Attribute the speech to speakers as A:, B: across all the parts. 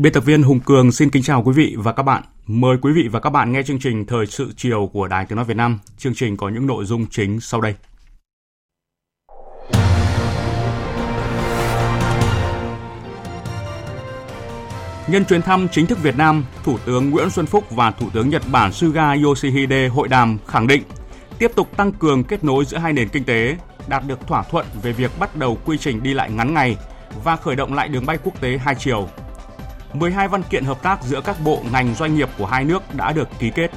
A: Biên tập viên Hùng Cường xin kính chào quý vị và các bạn. Mời quý vị và các bạn nghe chương trình Thời sự chiều của Đài Tiếng Nói Việt Nam. Chương trình có những nội dung chính sau đây. Nhân chuyến thăm chính thức Việt Nam, Thủ tướng Nguyễn Xuân Phúc và Thủ tướng Nhật Bản Suga Yoshihide hội đàm khẳng định tiếp tục tăng cường kết nối giữa hai nền kinh tế, đạt được thỏa thuận về việc bắt đầu quy trình đi lại ngắn ngày và khởi động lại đường bay quốc tế hai chiều 12 văn kiện hợp tác giữa các bộ ngành doanh nghiệp của hai nước đã được ký kết.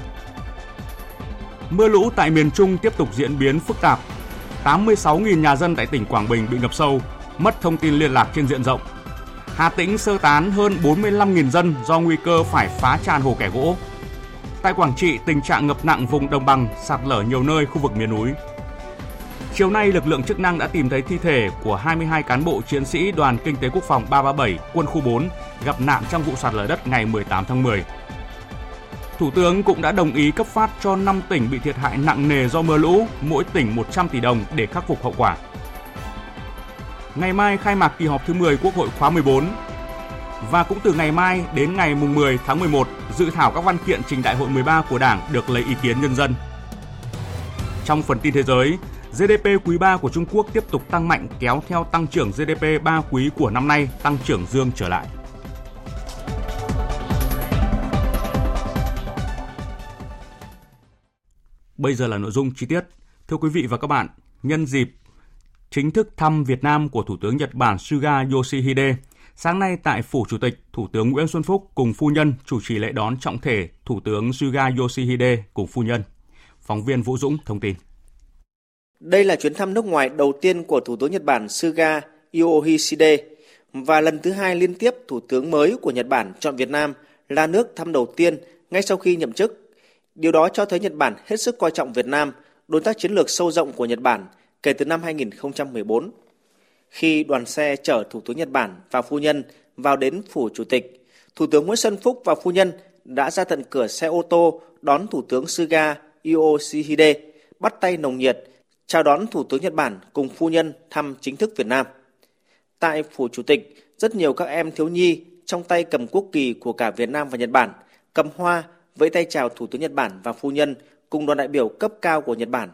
A: Mưa lũ tại miền Trung tiếp tục diễn biến phức tạp. 86.000 nhà dân tại tỉnh Quảng Bình bị ngập sâu, mất thông tin liên lạc trên diện rộng. Hà Tĩnh sơ tán hơn 45.000 dân do nguy cơ phải phá tràn hồ kẻ gỗ. Tại Quảng Trị, tình trạng ngập nặng vùng đồng bằng, sạt lở nhiều nơi khu vực miền núi. Chiều nay, lực lượng chức năng đã tìm thấy thi thể của 22 cán bộ chiến sĩ Đoàn Kinh tế Quốc phòng 337, quân khu 4 gặp nạn trong vụ sạt lở đất ngày 18 tháng 10. Thủ tướng cũng đã đồng ý cấp phát cho 5 tỉnh bị thiệt hại nặng nề do mưa lũ, mỗi tỉnh 100 tỷ đồng để khắc phục hậu quả. Ngày mai khai mạc kỳ họp thứ 10 Quốc hội khóa 14. Và cũng từ ngày mai đến ngày 10 tháng 11, dự thảo các văn kiện trình đại hội 13 của Đảng được lấy ý kiến nhân dân. Trong phần tin thế giới, GDP quý 3 của Trung Quốc tiếp tục tăng mạnh kéo theo tăng trưởng GDP 3 quý của năm nay tăng trưởng dương trở lại. Bây giờ là nội dung chi tiết. Thưa quý vị và các bạn, nhân dịp chính thức thăm Việt Nam của Thủ tướng Nhật Bản Suga Yoshihide, sáng nay tại Phủ Chủ tịch, Thủ tướng Nguyễn Xuân Phúc cùng phu nhân chủ trì lễ đón trọng thể Thủ tướng Suga Yoshihide cùng phu nhân. Phóng viên Vũ Dũng thông tin.
B: Đây là chuyến thăm nước ngoài đầu tiên của Thủ tướng Nhật Bản Suga Yoshihide và lần thứ hai liên tiếp Thủ tướng mới của Nhật Bản chọn Việt Nam là nước thăm đầu tiên ngay sau khi nhậm chức. Điều đó cho thấy Nhật Bản hết sức coi trọng Việt Nam, đối tác chiến lược sâu rộng của Nhật Bản kể từ năm 2014. Khi đoàn xe chở Thủ tướng Nhật Bản và phu nhân vào đến phủ chủ tịch, Thủ tướng Nguyễn Xuân Phúc và phu nhân đã ra tận cửa xe ô tô đón Thủ tướng Suga Yoshihide, bắt tay nồng nhiệt, chào đón Thủ tướng Nhật Bản cùng phu nhân thăm chính thức Việt Nam. Tại phủ chủ tịch, rất nhiều các em thiếu nhi trong tay cầm quốc kỳ của cả Việt Nam và Nhật Bản, cầm hoa vẫy tay chào Thủ tướng Nhật Bản và phu nhân cùng đoàn đại biểu cấp cao của Nhật Bản.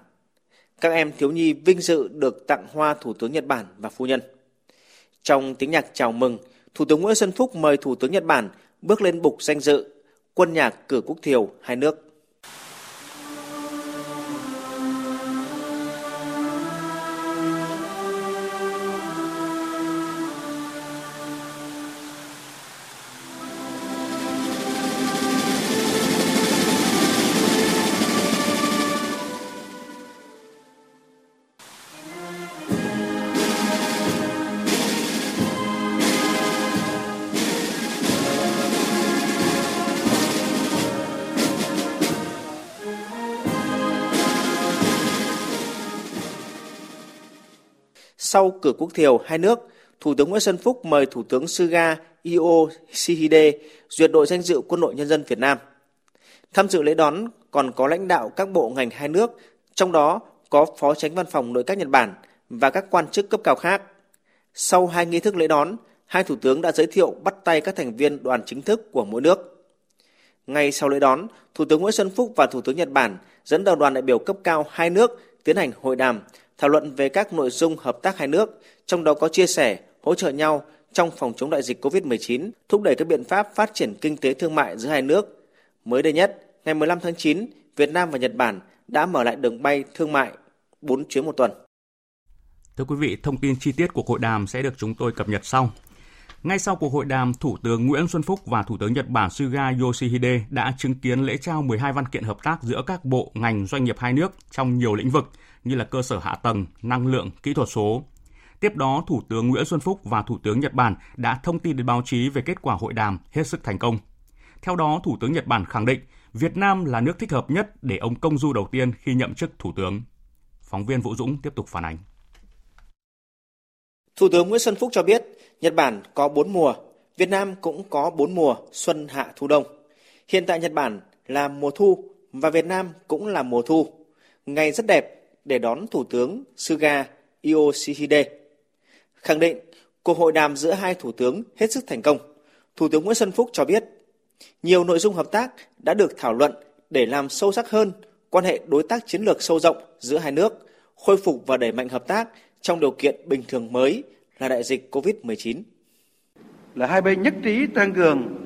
B: Các em thiếu nhi vinh dự được tặng hoa Thủ tướng Nhật Bản và phu nhân. Trong tiếng nhạc chào mừng, Thủ tướng Nguyễn Xuân Phúc mời Thủ tướng Nhật Bản bước lên bục danh dự, quân nhạc cử quốc thiều hai nước. Sau cử quốc thiều hai nước, Thủ tướng Nguyễn Xuân Phúc mời Thủ tướng Suga Yoshihide duyệt đội danh dự Quân đội Nhân dân Việt Nam. Tham dự lễ đón còn có lãnh đạo các bộ ngành hai nước, trong đó có Phó Tránh Văn phòng Nội các Nhật Bản và các quan chức cấp cao khác. Sau hai nghi thức lễ đón, hai thủ tướng đã giới thiệu bắt tay các thành viên đoàn chính thức của mỗi nước. Ngay sau lễ đón, Thủ tướng Nguyễn Xuân Phúc và Thủ tướng Nhật Bản dẫn đầu đoàn đại biểu cấp cao hai nước tiến hành hội đàm thảo luận về các nội dung hợp tác hai nước, trong đó có chia sẻ, hỗ trợ nhau trong phòng chống đại dịch COVID-19, thúc đẩy các biện pháp phát triển kinh tế thương mại giữa hai nước. Mới đây nhất, ngày 15 tháng 9, Việt Nam và Nhật Bản đã mở lại đường bay thương mại 4 chuyến một tuần.
A: Thưa quý vị, thông tin chi tiết của hội đàm sẽ được chúng tôi cập nhật sau. Ngay sau cuộc hội đàm, Thủ tướng Nguyễn Xuân Phúc và Thủ tướng Nhật Bản Suga Yoshihide đã chứng kiến lễ trao 12 văn kiện hợp tác giữa các bộ, ngành, doanh nghiệp hai nước trong nhiều lĩnh vực như là cơ sở hạ tầng, năng lượng, kỹ thuật số. Tiếp đó, Thủ tướng Nguyễn Xuân Phúc và Thủ tướng Nhật Bản đã thông tin đến báo chí về kết quả hội đàm hết sức thành công. Theo đó, Thủ tướng Nhật Bản khẳng định Việt Nam là nước thích hợp nhất để ông công du đầu tiên khi nhậm chức Thủ tướng. Phóng viên Vũ Dũng tiếp tục phản ánh.
B: Thủ tướng Nguyễn Xuân Phúc cho biết, Nhật Bản có 4 mùa, Việt Nam cũng có 4 mùa xuân hạ thu đông. Hiện tại Nhật Bản là mùa thu và Việt Nam cũng là mùa thu. Ngày rất đẹp để đón Thủ tướng Suga Yoshihide. Khẳng định cuộc hội đàm giữa hai thủ tướng hết sức thành công. Thủ tướng Nguyễn Xuân Phúc cho biết, nhiều nội dung hợp tác đã được thảo luận để làm sâu sắc hơn quan hệ đối tác chiến lược sâu rộng giữa hai nước, khôi phục và đẩy mạnh hợp tác trong điều kiện bình thường mới là đại dịch COVID-19.
C: Là hai bên nhất trí tăng cường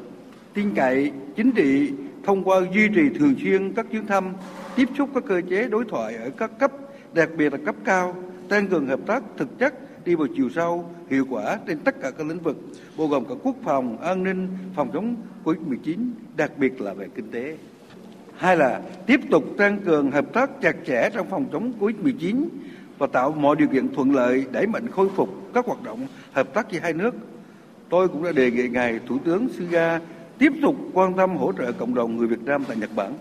C: tin cậy chính trị thông qua duy trì thường xuyên các chuyến thăm, tiếp xúc các cơ chế đối thoại ở các cấp, đặc biệt là cấp cao, tăng cường hợp tác thực chất đi vào chiều sâu, hiệu quả trên tất cả các lĩnh vực, bao gồm cả quốc phòng, an ninh, phòng chống COVID-19, đặc biệt là về kinh tế. Hai là tiếp tục tăng cường hợp tác chặt chẽ trong phòng chống COVID-19 và tạo mọi điều kiện thuận lợi đẩy mạnh khôi phục các hoạt động hợp tác giữa hai nước. Tôi cũng đã đề nghị ngài Thủ tướng Suga tiếp tục quan tâm hỗ trợ cộng đồng người Việt Nam tại Nhật Bản.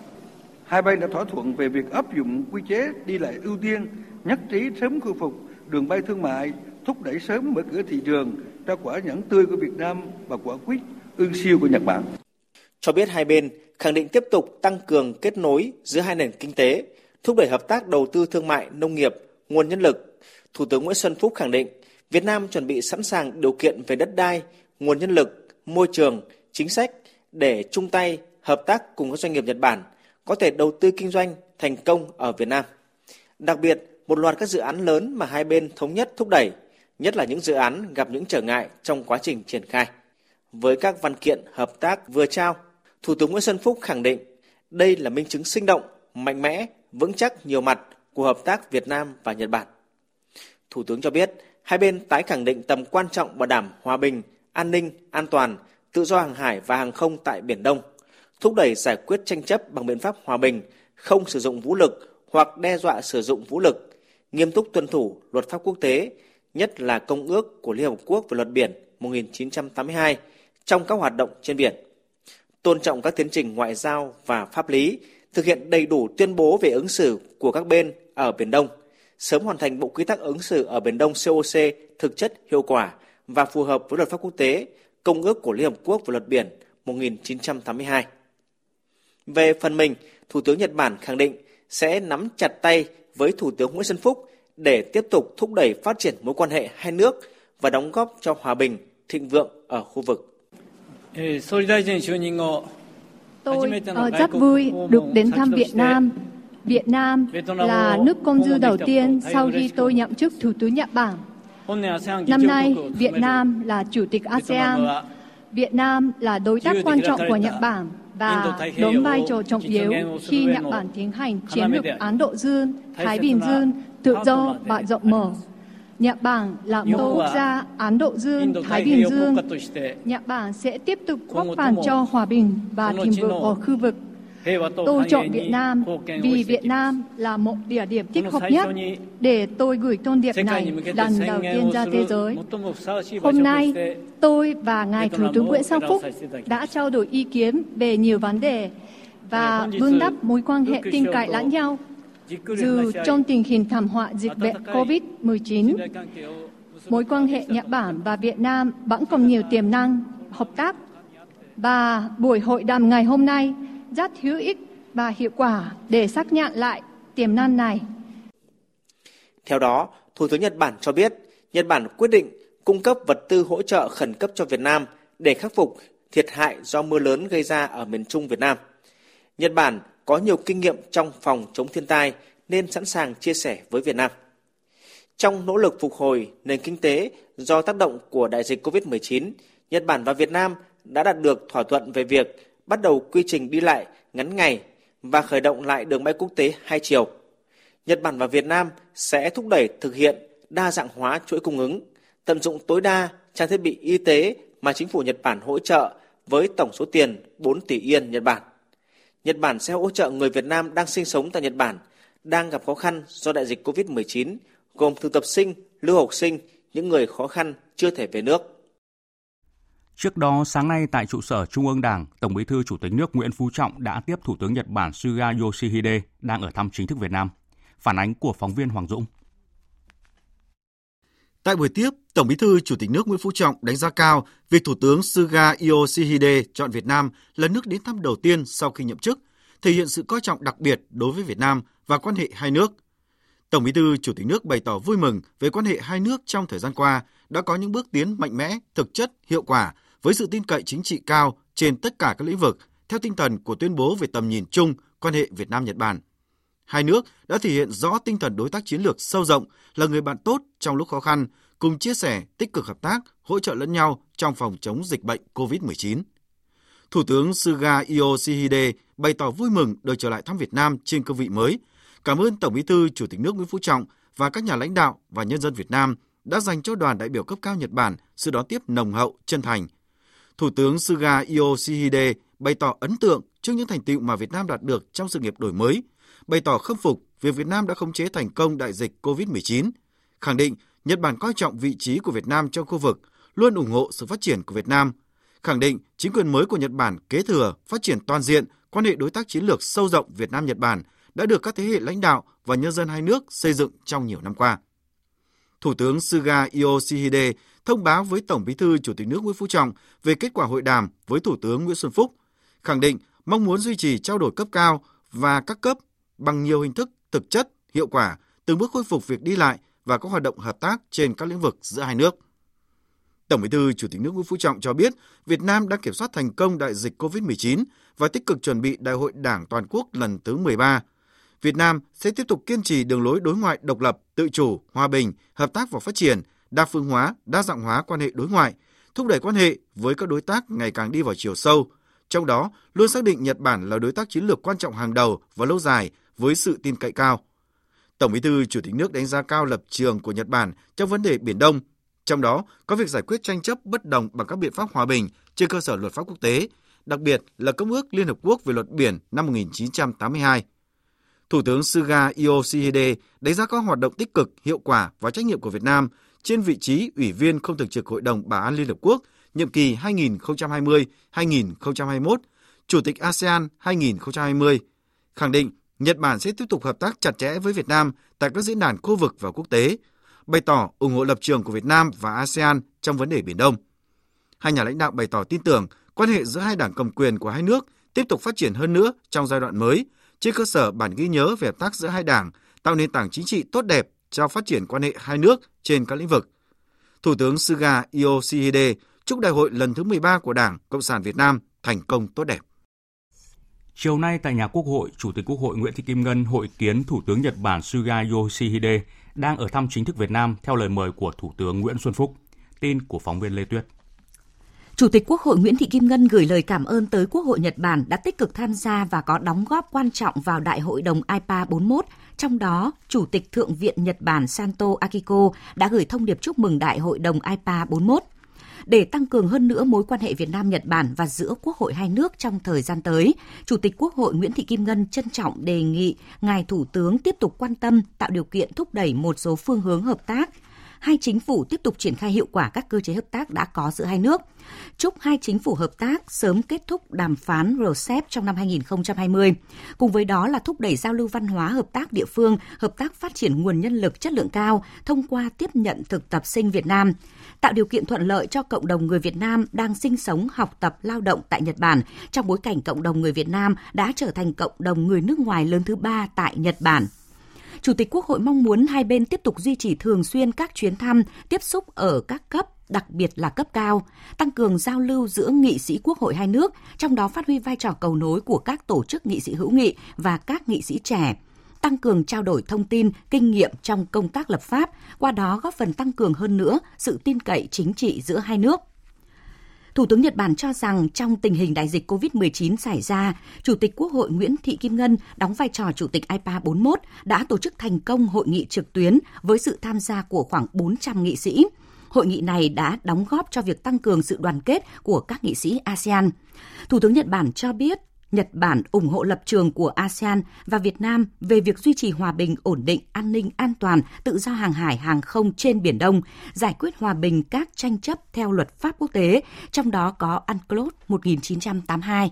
C: Hai bên đã thỏa thuận về việc áp dụng quy chế đi lại ưu tiên, nhất trí sớm khôi phục đường bay thương mại, thúc đẩy sớm mở cửa thị trường cho quả nhãn tươi của Việt Nam và quả quýt ương siêu của Nhật Bản.
B: Cho biết hai bên khẳng định tiếp tục tăng cường kết nối giữa hai nền kinh tế, thúc đẩy hợp tác đầu tư thương mại, nông nghiệp, nguồn nhân lực. Thủ tướng Nguyễn Xuân Phúc khẳng định Việt Nam chuẩn bị sẵn sàng điều kiện về đất đai, nguồn nhân lực, môi trường, chính sách để chung tay hợp tác cùng các doanh nghiệp Nhật Bản có thể đầu tư kinh doanh thành công ở Việt Nam. Đặc biệt, một loạt các dự án lớn mà hai bên thống nhất thúc đẩy, nhất là những dự án gặp những trở ngại trong quá trình triển khai. Với các văn kiện hợp tác vừa trao, Thủ tướng Nguyễn Xuân Phúc khẳng định đây là minh chứng sinh động, mạnh mẽ, vững chắc nhiều mặt của hợp tác Việt Nam và Nhật Bản. Thủ tướng cho biết, hai bên tái khẳng định tầm quan trọng bảo đảm hòa bình, an ninh, an toàn, tự do hàng hải và hàng không tại Biển Đông, thúc đẩy giải quyết tranh chấp bằng biện pháp hòa bình, không sử dụng vũ lực hoặc đe dọa sử dụng vũ lực, nghiêm túc tuân thủ luật pháp quốc tế, nhất là Công ước của Liên Hợp Quốc về luật biển 1982 trong các hoạt động trên biển. Tôn trọng các tiến trình ngoại giao và pháp lý, thực hiện đầy đủ tuyên bố về ứng xử của các bên ở Biển Đông, sớm hoàn thành bộ quy tắc ứng xử ở Biển Đông COC thực chất hiệu quả và phù hợp với luật pháp quốc tế, Công ước của Liên Hợp Quốc về luật biển 1982. Về phần mình, Thủ tướng Nhật Bản khẳng định sẽ nắm chặt tay với Thủ tướng Nguyễn Xuân Phúc để tiếp tục thúc đẩy phát triển mối quan hệ hai nước và đóng góp cho hòa bình, thịnh vượng ở khu vực.
D: Tôi uh, rất vui được đến thăm Việt Nam. Việt Nam là nước công du đầu tiên sau khi tôi nhậm chức Thủ tướng Nhật Bản. Năm nay, Việt Nam là Chủ tịch ASEAN. Việt Nam là đối tác quan trọng của Nhật Bản và đóng vai trò trọng yếu khi Nhật Bản tiến hành chiến lược Ấn Độ Dương, Thái Bình Dương tự do và rộng mở. Nhật Bản là một quốc gia Ấn Độ Dương, Thái Bình Dương. Nhật Bản sẽ tiếp tục góp phần cho hòa bình và thịnh vượng ở khu vực. Tôi chọn Việt Nam vì Việt Nam là một địa điểm thích hợp nhất để tôi gửi thông điệp này lần đầu tiên ra thế giới. Hôm nay, tôi và Ngài Thủ tướng Nguyễn Xuân Phúc đã trao đổi ý kiến về nhiều vấn đề và vun đắp mối quan hệ tin cậy lẫn nhau dù trong tình hình thảm họa dịch bệnh COVID-19, mối quan hệ Nhật Bản và Việt Nam vẫn còn nhiều tiềm năng hợp tác. Và buổi hội đàm ngày hôm nay rất hữu ích và hiệu quả để xác nhận lại tiềm năng này.
B: Theo đó, Thủ tướng Nhật Bản cho biết Nhật Bản quyết định cung cấp vật tư hỗ trợ khẩn cấp cho Việt Nam để khắc phục thiệt hại do mưa lớn gây ra ở miền Trung Việt Nam. Nhật Bản có nhiều kinh nghiệm trong phòng chống thiên tai nên sẵn sàng chia sẻ với Việt Nam. Trong nỗ lực phục hồi nền kinh tế do tác động của đại dịch COVID-19, Nhật Bản và Việt Nam đã đạt được thỏa thuận về việc bắt đầu quy trình đi lại ngắn ngày và khởi động lại đường bay quốc tế hai chiều. Nhật Bản và Việt Nam sẽ thúc đẩy thực hiện đa dạng hóa chuỗi cung ứng, tận dụng tối đa trang thiết bị y tế mà chính phủ Nhật Bản hỗ trợ với tổng số tiền 4 tỷ yên Nhật Bản. Nhật Bản sẽ hỗ trợ người Việt Nam đang sinh sống tại Nhật Bản đang gặp khó khăn do đại dịch COVID-19, gồm thực tập sinh, lưu học sinh, những người khó khăn chưa thể về nước.
A: Trước đó, sáng nay tại trụ sở Trung ương Đảng, Tổng Bí thư Chủ tịch nước Nguyễn Phú Trọng đã tiếp Thủ tướng Nhật Bản Suga Yoshihide đang ở thăm chính thức Việt Nam. Phản ánh của phóng viên Hoàng Dũng.
E: Tại buổi tiếp, Tổng Bí thư Chủ tịch nước Nguyễn Phú Trọng đánh giá cao việc Thủ tướng Suga Yoshihide chọn Việt Nam là nước đến thăm đầu tiên sau khi nhậm chức, thể hiện sự coi trọng đặc biệt đối với Việt Nam và quan hệ hai nước. Tổng Bí thư Chủ tịch nước bày tỏ vui mừng về quan hệ hai nước trong thời gian qua đã có những bước tiến mạnh mẽ, thực chất, hiệu quả với sự tin cậy chính trị cao trên tất cả các lĩnh vực theo tinh thần của tuyên bố về tầm nhìn chung quan hệ Việt Nam Nhật Bản. Hai nước đã thể hiện rõ tinh thần đối tác chiến lược sâu rộng, là người bạn tốt trong lúc khó khăn, cùng chia sẻ, tích cực hợp tác, hỗ trợ lẫn nhau trong phòng chống dịch bệnh COVID-19. Thủ tướng Suga Yoshihide bày tỏ vui mừng được trở lại thăm Việt Nam trên cương vị mới. Cảm ơn Tổng Bí thư Chủ tịch nước Nguyễn Phú Trọng và các nhà lãnh đạo và nhân dân Việt Nam đã dành cho đoàn đại biểu cấp cao Nhật Bản sự đón tiếp nồng hậu, chân thành. Thủ tướng Suga Yoshihide bày tỏ ấn tượng trước những thành tựu mà Việt Nam đạt được trong sự nghiệp đổi mới, bày tỏ khâm phục việc Việt Nam đã khống chế thành công đại dịch COVID-19, khẳng định Nhật Bản coi trọng vị trí của Việt Nam trong khu vực, luôn ủng hộ sự phát triển của Việt Nam, khẳng định chính quyền mới của Nhật Bản kế thừa, phát triển toàn diện quan hệ đối tác chiến lược sâu rộng Việt Nam Nhật Bản đã được các thế hệ lãnh đạo và nhân dân hai nước xây dựng trong nhiều năm qua. Thủ tướng Suga Yoshihide thông báo với Tổng Bí thư Chủ tịch nước Nguyễn Phú Trọng về kết quả hội đàm với Thủ tướng Nguyễn Xuân Phúc, khẳng định mong muốn duy trì trao đổi cấp cao và các cấp bằng nhiều hình thức thực chất, hiệu quả, từng bước khôi phục việc đi lại và các hoạt động hợp tác trên các lĩnh vực giữa hai nước. Tổng Bí thư Chủ tịch nước Nguyễn Phú Trọng cho biết, Việt Nam đã kiểm soát thành công đại dịch COVID-19 và tích cực chuẩn bị Đại hội Đảng toàn quốc lần thứ 13. Việt Nam sẽ tiếp tục kiên trì đường lối đối ngoại độc lập, tự chủ, hòa bình, hợp tác và phát triển, đa phương hóa, đa dạng hóa quan hệ đối ngoại, thúc đẩy quan hệ với các đối tác ngày càng đi vào chiều sâu. Trong đó, luôn xác định Nhật Bản là đối tác chiến lược quan trọng hàng đầu và lâu dài với sự tin cậy cao. Tổng Bí thư Chủ tịch nước đánh giá cao lập trường của Nhật Bản trong vấn đề Biển Đông, trong đó có việc giải quyết tranh chấp bất đồng bằng các biện pháp hòa bình trên cơ sở luật pháp quốc tế, đặc biệt là Công ước Liên Hợp Quốc về luật biển năm 1982. Thủ tướng Suga Yoshihide đánh giá các hoạt động tích cực, hiệu quả và trách nhiệm của Việt Nam trên vị trí Ủy viên không thường trực Hội đồng Bảo an Liên Hợp Quốc nhiệm kỳ 2020-2021, Chủ tịch ASEAN 2020, khẳng định Nhật Bản sẽ tiếp tục hợp tác chặt chẽ với Việt Nam tại các diễn đàn khu vực và quốc tế, bày tỏ ủng hộ lập trường của Việt Nam và ASEAN trong vấn đề Biển Đông. Hai nhà lãnh đạo bày tỏ tin tưởng quan hệ giữa hai đảng cầm quyền của hai nước tiếp tục phát triển hơn nữa trong giai đoạn mới, trên cơ sở bản ghi nhớ về hợp tác giữa hai đảng, tạo nền tảng chính trị tốt đẹp cho phát triển quan hệ hai nước trên các lĩnh vực. Thủ tướng Suga Yoshihide chúc đại hội lần thứ 13 của Đảng Cộng sản Việt Nam thành công tốt đẹp.
A: Chiều nay tại nhà Quốc hội, Chủ tịch Quốc hội Nguyễn Thị Kim Ngân hội kiến Thủ tướng Nhật Bản Suga Yoshihide đang ở thăm chính thức Việt Nam theo lời mời của Thủ tướng Nguyễn Xuân Phúc. Tin của phóng viên Lê Tuyết.
F: Chủ tịch Quốc hội Nguyễn Thị Kim Ngân gửi lời cảm ơn tới Quốc hội Nhật Bản đã tích cực tham gia và có đóng góp quan trọng vào Đại hội đồng IPA 41, trong đó, Chủ tịch Thượng viện Nhật Bản Santo Akiko đã gửi thông điệp chúc mừng Đại hội đồng IPA 41 để tăng cường hơn nữa mối quan hệ Việt Nam Nhật Bản và giữa quốc hội hai nước trong thời gian tới. Chủ tịch Quốc hội Nguyễn Thị Kim Ngân trân trọng đề nghị ngài Thủ tướng tiếp tục quan tâm, tạo điều kiện thúc đẩy một số phương hướng hợp tác hai chính phủ tiếp tục triển khai hiệu quả các cơ chế hợp tác đã có giữa hai nước. Chúc hai chính phủ hợp tác sớm kết thúc đàm phán RCEP trong năm 2020. Cùng với đó là thúc đẩy giao lưu văn hóa hợp tác địa phương, hợp tác phát triển nguồn nhân lực chất lượng cao thông qua tiếp nhận thực tập sinh Việt Nam tạo điều kiện thuận lợi cho cộng đồng người Việt Nam đang sinh sống, học tập, lao động tại Nhật Bản trong bối cảnh cộng đồng người Việt Nam đã trở thành cộng đồng người nước ngoài lớn thứ ba tại Nhật Bản. Chủ tịch Quốc hội mong muốn hai bên tiếp tục duy trì thường xuyên các chuyến thăm, tiếp xúc ở các cấp, đặc biệt là cấp cao, tăng cường giao lưu giữa nghị sĩ quốc hội hai nước, trong đó phát huy vai trò cầu nối của các tổ chức nghị sĩ hữu nghị và các nghị sĩ trẻ, tăng cường trao đổi thông tin, kinh nghiệm trong công tác lập pháp, qua đó góp phần tăng cường hơn nữa sự tin cậy chính trị giữa hai nước. Thủ tướng Nhật Bản cho rằng trong tình hình đại dịch COVID-19 xảy ra, Chủ tịch Quốc hội Nguyễn Thị Kim Ngân đóng vai trò Chủ tịch IPA 41 đã tổ chức thành công hội nghị trực tuyến với sự tham gia của khoảng 400 nghị sĩ. Hội nghị này đã đóng góp cho việc tăng cường sự đoàn kết của các nghị sĩ ASEAN. Thủ tướng Nhật Bản cho biết Nhật Bản ủng hộ lập trường của ASEAN và Việt Nam về việc duy trì hòa bình, ổn định, an ninh, an toàn, tự do hàng hải, hàng không trên Biển Đông, giải quyết hòa bình các tranh chấp theo luật pháp quốc tế, trong đó có UNCLOS 1982.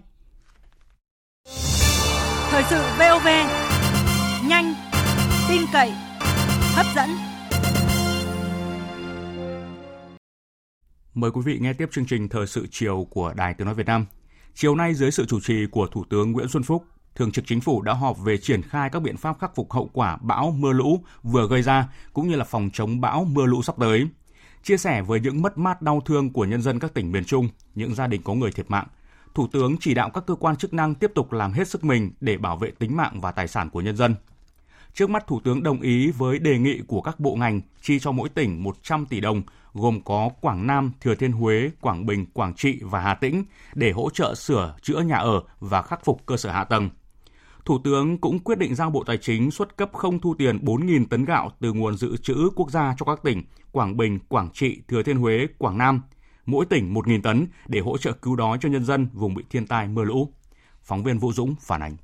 G: Thời sự VOV, nhanh, tin cậy, hấp dẫn.
A: Mời quý vị nghe tiếp chương trình Thời sự chiều của Đài Tiếng Nói Việt Nam. Chiều nay dưới sự chủ trì của Thủ tướng Nguyễn Xuân Phúc, Thường trực Chính phủ đã họp về triển khai các biện pháp khắc phục hậu quả bão mưa lũ vừa gây ra cũng như là phòng chống bão mưa lũ sắp tới. Chia sẻ với những mất mát đau thương của nhân dân các tỉnh miền Trung, những gia đình có người thiệt mạng, Thủ tướng chỉ đạo các cơ quan chức năng tiếp tục làm hết sức mình để bảo vệ tính mạng và tài sản của nhân dân. Trước mắt Thủ tướng đồng ý với đề nghị của các bộ ngành chi cho mỗi tỉnh 100 tỷ đồng gồm có Quảng Nam, Thừa Thiên Huế, Quảng Bình, Quảng Trị và Hà Tĩnh để hỗ trợ sửa chữa nhà ở và khắc phục cơ sở hạ tầng. Thủ tướng cũng quyết định giao Bộ Tài chính xuất cấp không thu tiền 4.000 tấn gạo từ nguồn dự trữ quốc gia cho các tỉnh Quảng Bình, Quảng Trị, Thừa Thiên Huế, Quảng Nam, mỗi tỉnh 1.000 tấn để hỗ trợ cứu đói cho nhân dân vùng bị thiên tai mưa lũ. Phóng viên Vũ Dũng phản ánh.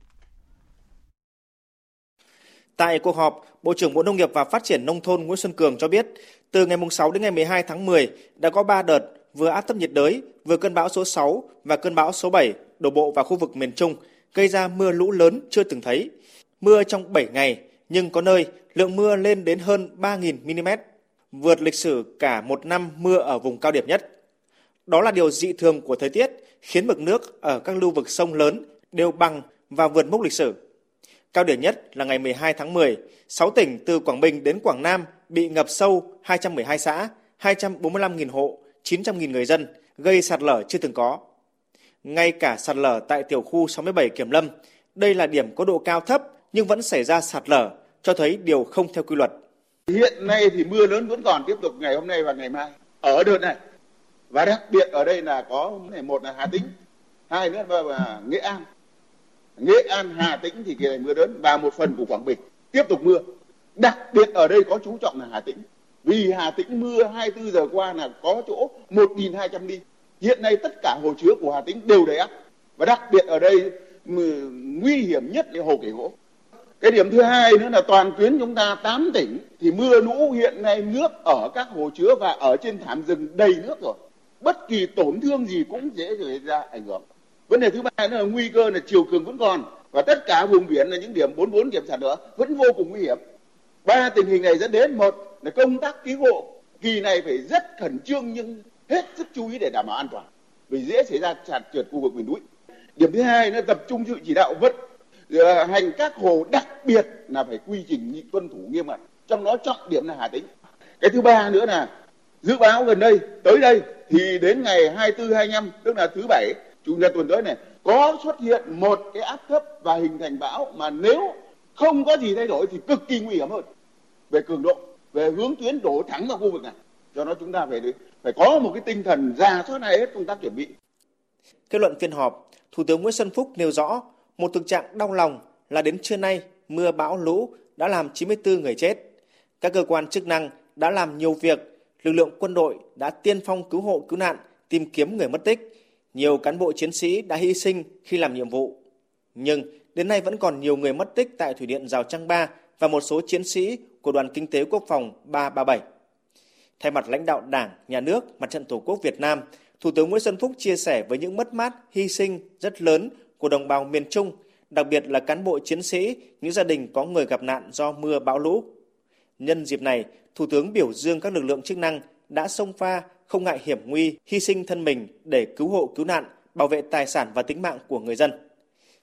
B: Tại cuộc họp, Bộ trưởng Bộ Nông nghiệp và Phát triển Nông thôn Nguyễn Xuân Cường cho biết, từ ngày 6 đến ngày 12 tháng 10 đã có 3 đợt vừa áp thấp nhiệt đới, vừa cơn bão số 6 và cơn bão số 7 đổ bộ vào khu vực miền Trung, gây ra mưa lũ lớn chưa từng thấy. Mưa trong 7 ngày, nhưng có nơi lượng mưa lên đến hơn 3.000 mm, vượt lịch sử cả một năm mưa ở vùng cao điểm nhất. Đó là điều dị thường của thời tiết, khiến mực nước ở các lưu vực sông lớn đều bằng và vượt mốc lịch sử. Cao điểm nhất là ngày 12 tháng 10, 6 tỉnh từ Quảng Bình đến Quảng Nam bị ngập sâu 212 xã, 245.000 hộ, 900.000 người dân, gây sạt lở chưa từng có. Ngay cả sạt lở tại tiểu khu 67 Kiểm Lâm, đây là điểm có độ cao thấp nhưng vẫn xảy ra sạt lở, cho thấy điều không theo quy luật.
H: Hiện nay thì mưa lớn vẫn còn tiếp tục ngày hôm nay và ngày mai ở đợt này. Và đặc biệt ở đây là có một là Hà Tĩnh, hai nữa là Nghệ An. Nghệ An, Hà Tĩnh thì kỳ này mưa lớn và một phần của Quảng Bình tiếp tục mưa. Đặc biệt ở đây có chú trọng là Hà Tĩnh. Vì Hà Tĩnh mưa 24 giờ qua là có chỗ 1.200 ly. Hiện nay tất cả hồ chứa của Hà Tĩnh đều đầy ắp. Và đặc biệt ở đây nguy hiểm nhất là hồ Kể Gỗ. Cái điểm thứ hai nữa là toàn tuyến chúng ta 8 tỉnh thì mưa lũ hiện nay nước ở các hồ chứa và ở trên thảm rừng đầy nước rồi. Bất kỳ tổn thương gì cũng dễ xảy ra ảnh hưởng. Vấn đề thứ ba nữa là nguy cơ là chiều cường vẫn còn, và tất cả vùng biển là những điểm 44 điểm sạt lở vẫn vô cùng nguy hiểm. Ba tình hình này dẫn đến, một là công tác cứu hộ, kỳ này phải rất khẩn trương nhưng hết sức chú ý để đảm bảo an toàn, vì dễ xảy ra sạt trượt khu vực miền núi. Điểm thứ hai là tập trung sự chỉ đạo vận ờ, hành các hồ đặc biệt là phải quy trình tuân thủ nghiêm ngặt, trong đó trọng điểm là Hà Tĩnh. Cái thứ ba nữa là dự báo gần đây, tới đây thì đến ngày 24 25 tức là thứ bảy chủ nhật tuần tới này, có xuất hiện một cái áp thấp và hình thành bão mà nếu không có gì thay đổi thì cực kỳ nguy hiểm hơn. Về cường độ, về hướng tuyến đổ thẳng vào khu vực này. Cho nó chúng ta phải phải có một cái tinh thần ra soát này hết công tác chuẩn bị.
B: Kết luận phiên họp, thủ tướng nguyễn xuân phúc nêu rõ, một thực trạng đau lòng là đến trưa nay, mưa bão lũ đã làm 94 người chết. Các cơ quan chức năng đã làm nhiều việc, lực lượng quân đội đã tiên phong cứu hộ cứu nạn, tìm kiếm người mất tích nhiều cán bộ chiến sĩ đã hy sinh khi làm nhiệm vụ. Nhưng đến nay vẫn còn nhiều người mất tích tại Thủy điện Rào Trăng Ba và một số chiến sĩ của Đoàn Kinh tế Quốc phòng 337. Thay mặt lãnh đạo Đảng, Nhà nước, Mặt trận Tổ quốc Việt Nam, Thủ tướng Nguyễn Xuân Phúc chia sẻ với những mất mát, hy sinh rất lớn của đồng bào miền Trung, đặc biệt là cán bộ chiến sĩ, những gia đình có người gặp nạn do mưa bão lũ. Nhân dịp này, Thủ tướng biểu dương các lực lượng chức năng đã xông pha không ngại hiểm nguy, hy sinh thân mình để cứu hộ cứu nạn, bảo vệ tài sản và tính mạng của người dân.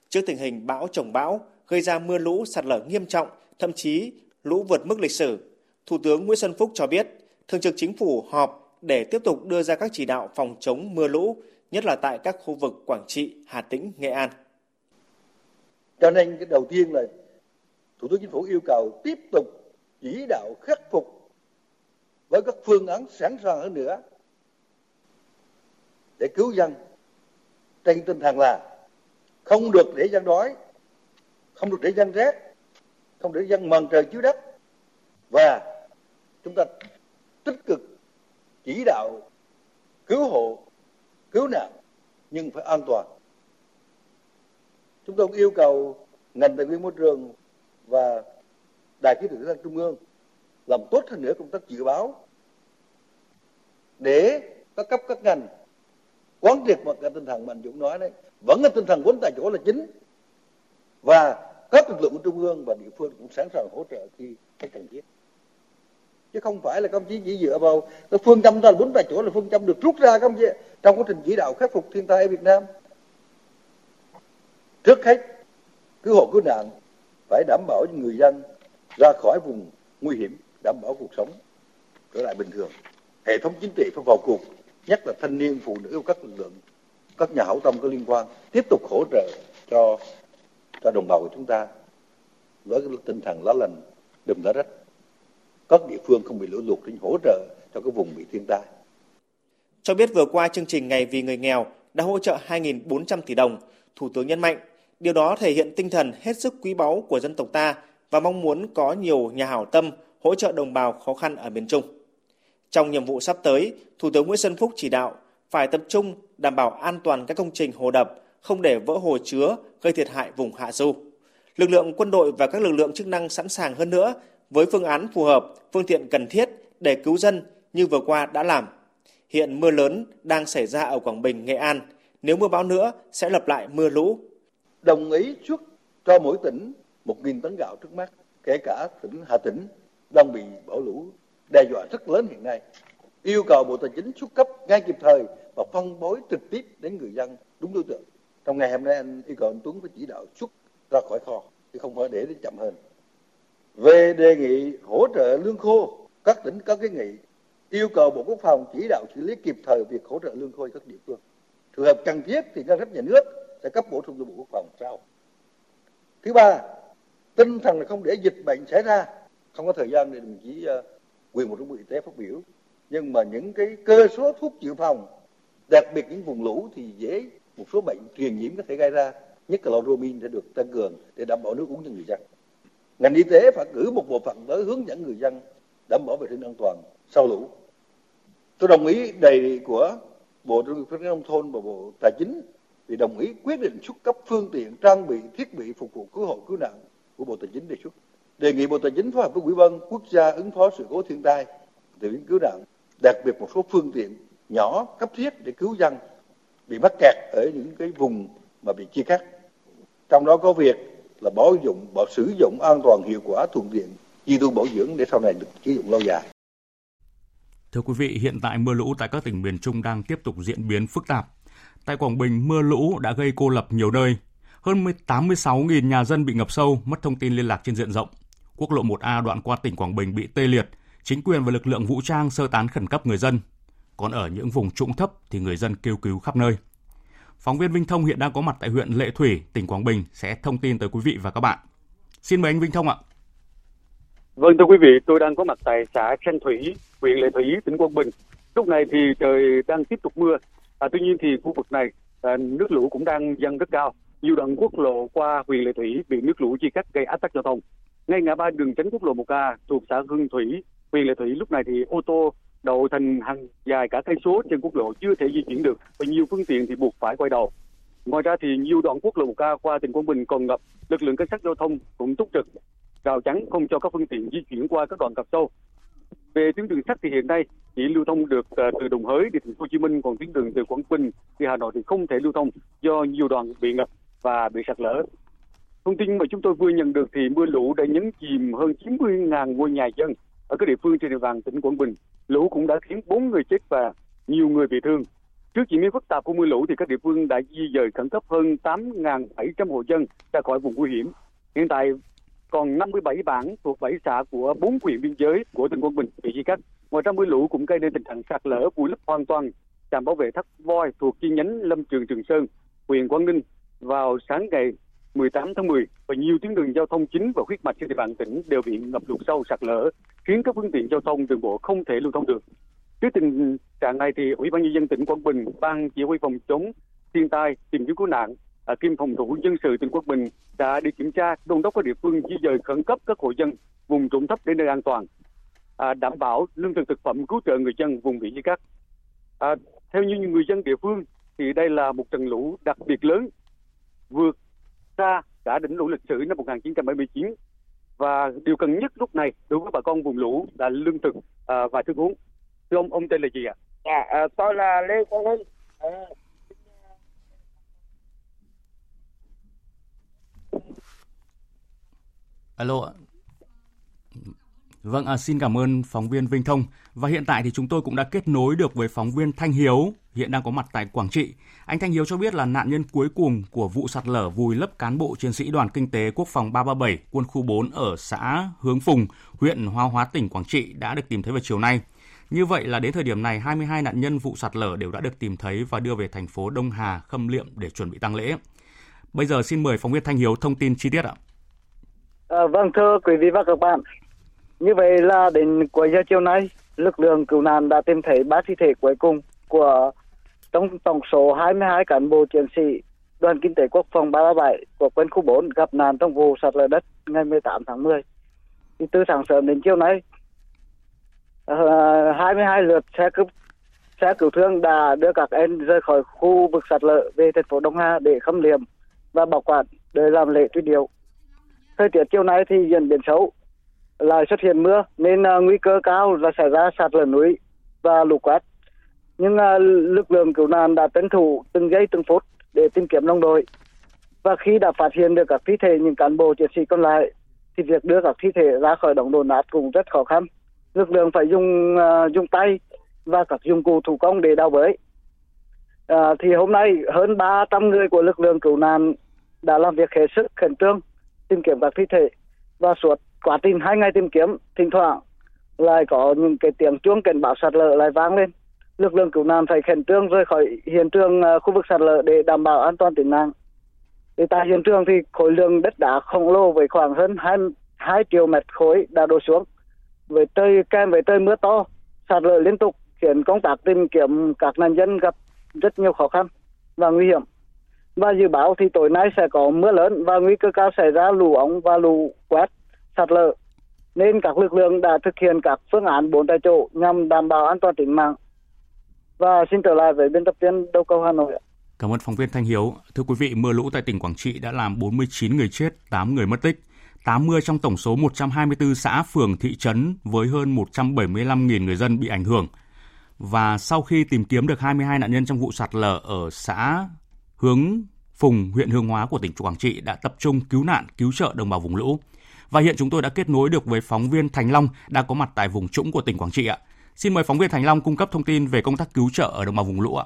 B: Trước tình hình bão trồng bão gây ra mưa lũ sạt lở nghiêm trọng, thậm chí lũ vượt mức lịch sử, Thủ tướng Nguyễn Xuân Phúc cho biết, Thường trực Chính phủ họp để tiếp tục đưa ra các chỉ đạo phòng chống mưa lũ, nhất là tại các khu vực Quảng Trị, Hà Tĩnh, Nghệ An.
C: Cho nên cái đầu tiên là Thủ tướng Chính phủ yêu cầu tiếp tục chỉ đạo khắc phục với các phương án sẵn sàng hơn nữa để cứu dân. Trên tinh thần là không được để dân đói, không được để dân rét, không để dân mần trời chiếu đất. Và chúng ta tích cực chỉ đạo cứu hộ, cứu nạn nhưng phải an toàn. Chúng tôi cũng yêu cầu ngành tài nguyên môi trường và đài khí tượng thủy văn trung ương làm tốt hơn nữa công tác dự báo để các cấp các ngành quán triệt một cái tinh thần mạnh dũng nói đấy. Vẫn là tinh thần vốn tại chỗ là chính. Và các lực lượng của trung ương và địa phương cũng sẵn sàng hỗ trợ khi cái cần thiết. Chứ không phải là công chí chỉ dựa vào cái phương châm là bốn tại chỗ là phương châm được rút ra, công chí, trong quá trình chỉ đạo khắc phục thiên tai ở Việt Nam. Trước hết, cứu hộ cứu nạn phải đảm bảo cho người dân ra khỏi vùng nguy hiểm, đảm bảo cuộc sống trở lại bình thường. Hệ thống chính trị phải vào cuộc nhất là thanh niên phụ nữ các lực lượng các nhà hảo tâm có liên quan tiếp tục hỗ trợ cho cho đồng bào của chúng ta với cái tinh thần lá lành đùm lá rách các địa phương không bị lũ lụt để hỗ trợ cho các vùng bị thiên tai.
B: Cho biết vừa qua chương trình Ngày vì người nghèo đã hỗ trợ 2.400 tỷ đồng, Thủ tướng nhấn mạnh điều đó thể hiện tinh thần hết sức quý báu của dân tộc ta và mong muốn có nhiều nhà hảo tâm hỗ trợ đồng bào khó khăn ở miền Trung. Trong nhiệm vụ sắp tới, Thủ tướng Nguyễn Xuân Phúc chỉ đạo phải tập trung đảm bảo an toàn các công trình hồ đập, không để vỡ hồ chứa gây thiệt hại vùng hạ du. Lực lượng quân đội và các lực lượng chức năng sẵn sàng hơn nữa với phương án phù hợp, phương tiện cần thiết để cứu dân như vừa qua đã làm. Hiện mưa lớn đang xảy ra ở Quảng Bình, Nghệ An. Nếu mưa bão nữa sẽ lập lại mưa lũ.
C: Đồng ý xuất cho mỗi tỉnh 1.000 tấn gạo trước mắt, kể cả tỉnh Hà Tĩnh đang bị bão lũ đe dọa rất lớn hiện nay. Yêu cầu Bộ Tài chính xuất cấp ngay kịp thời và phân bối trực tiếp đến người dân đúng đối tượng. Trong ngày hôm nay anh yêu cầu anh Tuấn phải chỉ đạo xuất ra khỏi kho, chứ không phải để đến chậm hơn. Về đề nghị hỗ trợ lương khô, các tỉnh có cái nghị yêu cầu Bộ Quốc phòng chỉ đạo xử lý kịp thời việc hỗ trợ lương khô các địa phương. Trường hợp cần thiết thì ngân sách nhà nước sẽ cấp bổ sung cho Bộ Quốc phòng sau. Thứ ba, tinh thần là không để dịch bệnh xảy ra, không có thời gian để đồng chí ờ, quyền một bộ y tế phát biểu. Nhưng mà những cái cơ số thuốc dự phòng, đặc biệt những vùng lũ thì dễ một số bệnh truyền nhiễm có thể gây ra, nhất là cloramin sẽ được tăng cường để đảm bảo nước uống cho người dân. Ngành y tế phải cử một bộ phận tới hướng dẫn người dân đảm bảo vệ sinh an toàn sau lũ. Tôi đồng ý đề nghị của bộ nông nghiệp phát triển nông thôn và bộ tài chính vì đồng ý quyết định xuất cấp phương tiện trang bị thiết bị phục vụ cứu hộ cứu nạn của bộ tài chính đề xuất đề nghị bộ tài chính phối hợp với ủy ban quốc gia ứng phó sự cố thiên tai tìm cứu nạn đặc biệt một số phương tiện nhỏ cấp thiết để cứu dân bị mắc kẹt ở những cái vùng mà bị chia cắt trong đó có việc là bảo dụng bảo sử dụng an toàn hiệu quả thuận tiện duy tu bảo dưỡng để sau này được sử dụng lâu dài.
A: Thưa quý vị, hiện tại mưa lũ tại các tỉnh miền Trung đang tiếp tục diễn biến phức tạp. Tại Quảng Bình, mưa lũ đã gây cô lập nhiều nơi. Hơn 86.000 nhà dân bị ngập sâu, mất thông tin liên lạc trên diện rộng. Quốc lộ 1A đoạn qua tỉnh Quảng Bình bị tê liệt, chính quyền và lực lượng vũ trang sơ tán khẩn cấp người dân. Còn ở những vùng trũng thấp thì người dân kêu cứu khắp nơi. Phóng viên Vinh Thông hiện đang có mặt tại huyện Lệ Thủy, tỉnh Quảng Bình sẽ thông tin tới quý vị và các bạn. Xin mời anh Vinh Thông ạ.
I: Vâng thưa quý vị, tôi đang có mặt tại xã Thanh Thủy, huyện Lệ Thủy, tỉnh Quảng Bình. Lúc này thì trời đang tiếp tục mưa. À, tuy nhiên thì khu vực này à, nước lũ cũng đang dâng rất cao. Nhiều đoạn quốc lộ qua huyện Lệ Thủy bị nước lũ chia cắt gây ách tắc giao thông. Ngay ngã ba đường tránh quốc lộ 1A thuộc xã Hưng Thủy, huyện Lệ Thủy lúc này thì ô tô đậu thành hàng dài cả cây số trên quốc lộ chưa thể di chuyển được và nhiều phương tiện thì buộc phải quay đầu. Ngoài ra thì nhiều đoạn quốc lộ 1A qua tỉnh Quảng Bình còn ngập, lực lượng cảnh sát giao thông cũng túc trực, rào chắn không cho các phương tiện di chuyển qua các đoạn ngập sâu. Về tuyến đường sắt thì hiện nay chỉ lưu thông được ờ, từ Đồng Hới đi thành phố Hồ Chí Minh, còn tuyến đường từ Quảng Bình đi Hà Nội thì không thể lưu thông do nhiều đoạn bị ngập và bị sạt lở. Thông tin mà chúng tôi vừa nhận được thì mưa lũ đã nhấn chìm hơn 90.000 ngôi nhà dân ở các địa phương trên địa bàn tỉnh Quảng Bình. Lũ cũng đã khiến 4 người chết và nhiều người bị thương. Trước diễn biến phức tạp của mưa lũ thì các địa phương đã di dời khẩn cấp hơn 8.700 hộ dân ra khỏi vùng nguy hiểm. Hiện tại còn 57 bản thuộc 7 xã của 4 huyện biên giới của tỉnh Quảng Bình bị chia cắt. Ngoài ra mưa lũ cũng gây nên tình trạng sạt lở vùi lấp hoàn toàn trạm bảo vệ thác voi thuộc chi nhánh Lâm Trường Trường Sơn, huyện Quảng Ninh vào sáng ngày 18 tháng 10 và nhiều tuyến đường giao thông chính và huyết mạch trên địa bàn tỉnh đều bị ngập lụt sâu sạt lở, khiến các phương tiện giao thông đường bộ không thể lưu thông được. Trước tình trạng này thì Ủy ban nhân dân tỉnh Quảng Bình, ban chỉ huy phòng chống thiên tai, tìm kiếm cứu nạn, à, kiêm phòng thủ dân sự tỉnh Quảng Bình đã đi kiểm tra đôn đốc các địa phương di dời khẩn cấp các hộ dân vùng trũng thấp đến nơi an toàn, à, đảm bảo lương thực thực phẩm cứu trợ người dân vùng bị chia cắt. À, theo như người dân địa phương thì đây là một trận lũ đặc biệt lớn vượt xa cả đỉnh lũ lịch sử năm 1979 và điều cần nhất lúc này đối với bà con vùng lũ là lương thực à, và thức uống. Thưa ông, ông tên là gì ạ?
J: Dạ, à, tôi là Lê Quang Hưng. À,
A: Alo ạ. Vâng, à, xin cảm ơn phóng viên Vinh Thông. Và hiện tại thì chúng tôi cũng đã kết nối được với phóng viên Thanh Hiếu, hiện đang có mặt tại Quảng Trị. Anh Thanh Hiếu cho biết là nạn nhân cuối cùng của vụ sạt lở vùi lấp cán bộ chiến sĩ đoàn kinh tế quốc phòng 337 quân khu 4 ở xã Hướng Phùng, huyện Hoa Hóa tỉnh Quảng Trị đã được tìm thấy vào chiều nay. Như vậy là đến thời điểm này 22 nạn nhân vụ sạt lở đều đã được tìm thấy và đưa về thành phố Đông Hà khâm liệm để chuẩn bị tang lễ. Bây giờ xin mời phóng viên Thanh Hiếu thông tin chi tiết ạ.
J: À, vâng thưa quý vị và các bạn, như vậy là đến cuối giờ chiều nay, lực lượng cứu nạn đã tìm thấy ba thi thể cuối cùng của trong tổng số 22 cán bộ chiến sĩ đoàn kinh tế quốc phòng 337 của quân khu 4 gặp nạn trong vụ sạt lở đất ngày 18 tháng 10. Thì từ sáng sớm đến chiều nay, ờ, 22 lượt xe cứu xe cứu thương đã đưa các em rời khỏi khu vực sạt lở về thành phố Đông Hà để khâm liệm và bảo quản để làm lễ truy điệu. Thời tiết chiều nay thì diễn biến xấu, lại xuất hiện mưa nên uh, nguy cơ cao là xảy ra sạt lở núi và lũ quét. Nhưng uh, lực lượng cứu nạn đã tấn thủ từng giây từng phút để tìm kiếm đồng đội. Và khi đã phát hiện được các thi thể những cán bộ chiến sĩ còn lại, thì việc đưa các thi thể ra khỏi đống đổ nát cũng rất khó khăn. Lực lượng phải dùng uh, dùng tay và các dụng cụ thủ công để đào bới. À, thì hôm nay hơn 300 người của lực lượng cứu nạn đã làm việc hết sức khẩn trương tìm kiếm các thi thể và suốt quá trình hai ngày tìm kiếm thỉnh thoảng lại có những cái tiếng chuông cảnh báo sạt lở lại vang lên. Lực lượng cứu nạn phải khẩn trương rời khỏi hiện trường à, khu vực sạt lở để đảm bảo an toàn tính mạng. Thì tại hiện trường thì khối lượng đất đá khổng lồ với khoảng hơn 2, 2 triệu mét khối đã đổ xuống. Với trời kèm với trời mưa to sạt lở liên tục khiến công tác tìm kiếm các nạn nhân gặp rất nhiều khó khăn và nguy hiểm và dự báo thì tối nay sẽ có mưa lớn và nguy cơ cao xảy ra lũ ống và lũ quét sạt lở nên các lực lượng đã thực hiện các phương án bốn tại chỗ nhằm đảm bảo an toàn tính mạng và xin trở lại với biên tập viên Đâu Câu Hà Nội.
A: Cảm ơn phóng viên Thanh Hiếu. Thưa quý vị, mưa lũ tại tỉnh Quảng Trị đã làm 49 người chết, 8 người mất tích. 80 trong tổng số 124 xã, phường, thị trấn với hơn 175.000 người dân bị ảnh hưởng. Và sau khi tìm kiếm được 22 nạn nhân trong vụ sạt lở ở xã hướng Phùng, huyện Hương Hóa của tỉnh Quảng Trị đã tập trung cứu nạn, cứu trợ đồng bào vùng lũ. Và hiện chúng tôi đã kết nối được với phóng viên Thành Long đang có mặt tại vùng trũng của tỉnh Quảng Trị ạ. Xin mời phóng viên Thành Long cung cấp thông tin về công tác cứu trợ ở đồng bào vùng lũ ạ.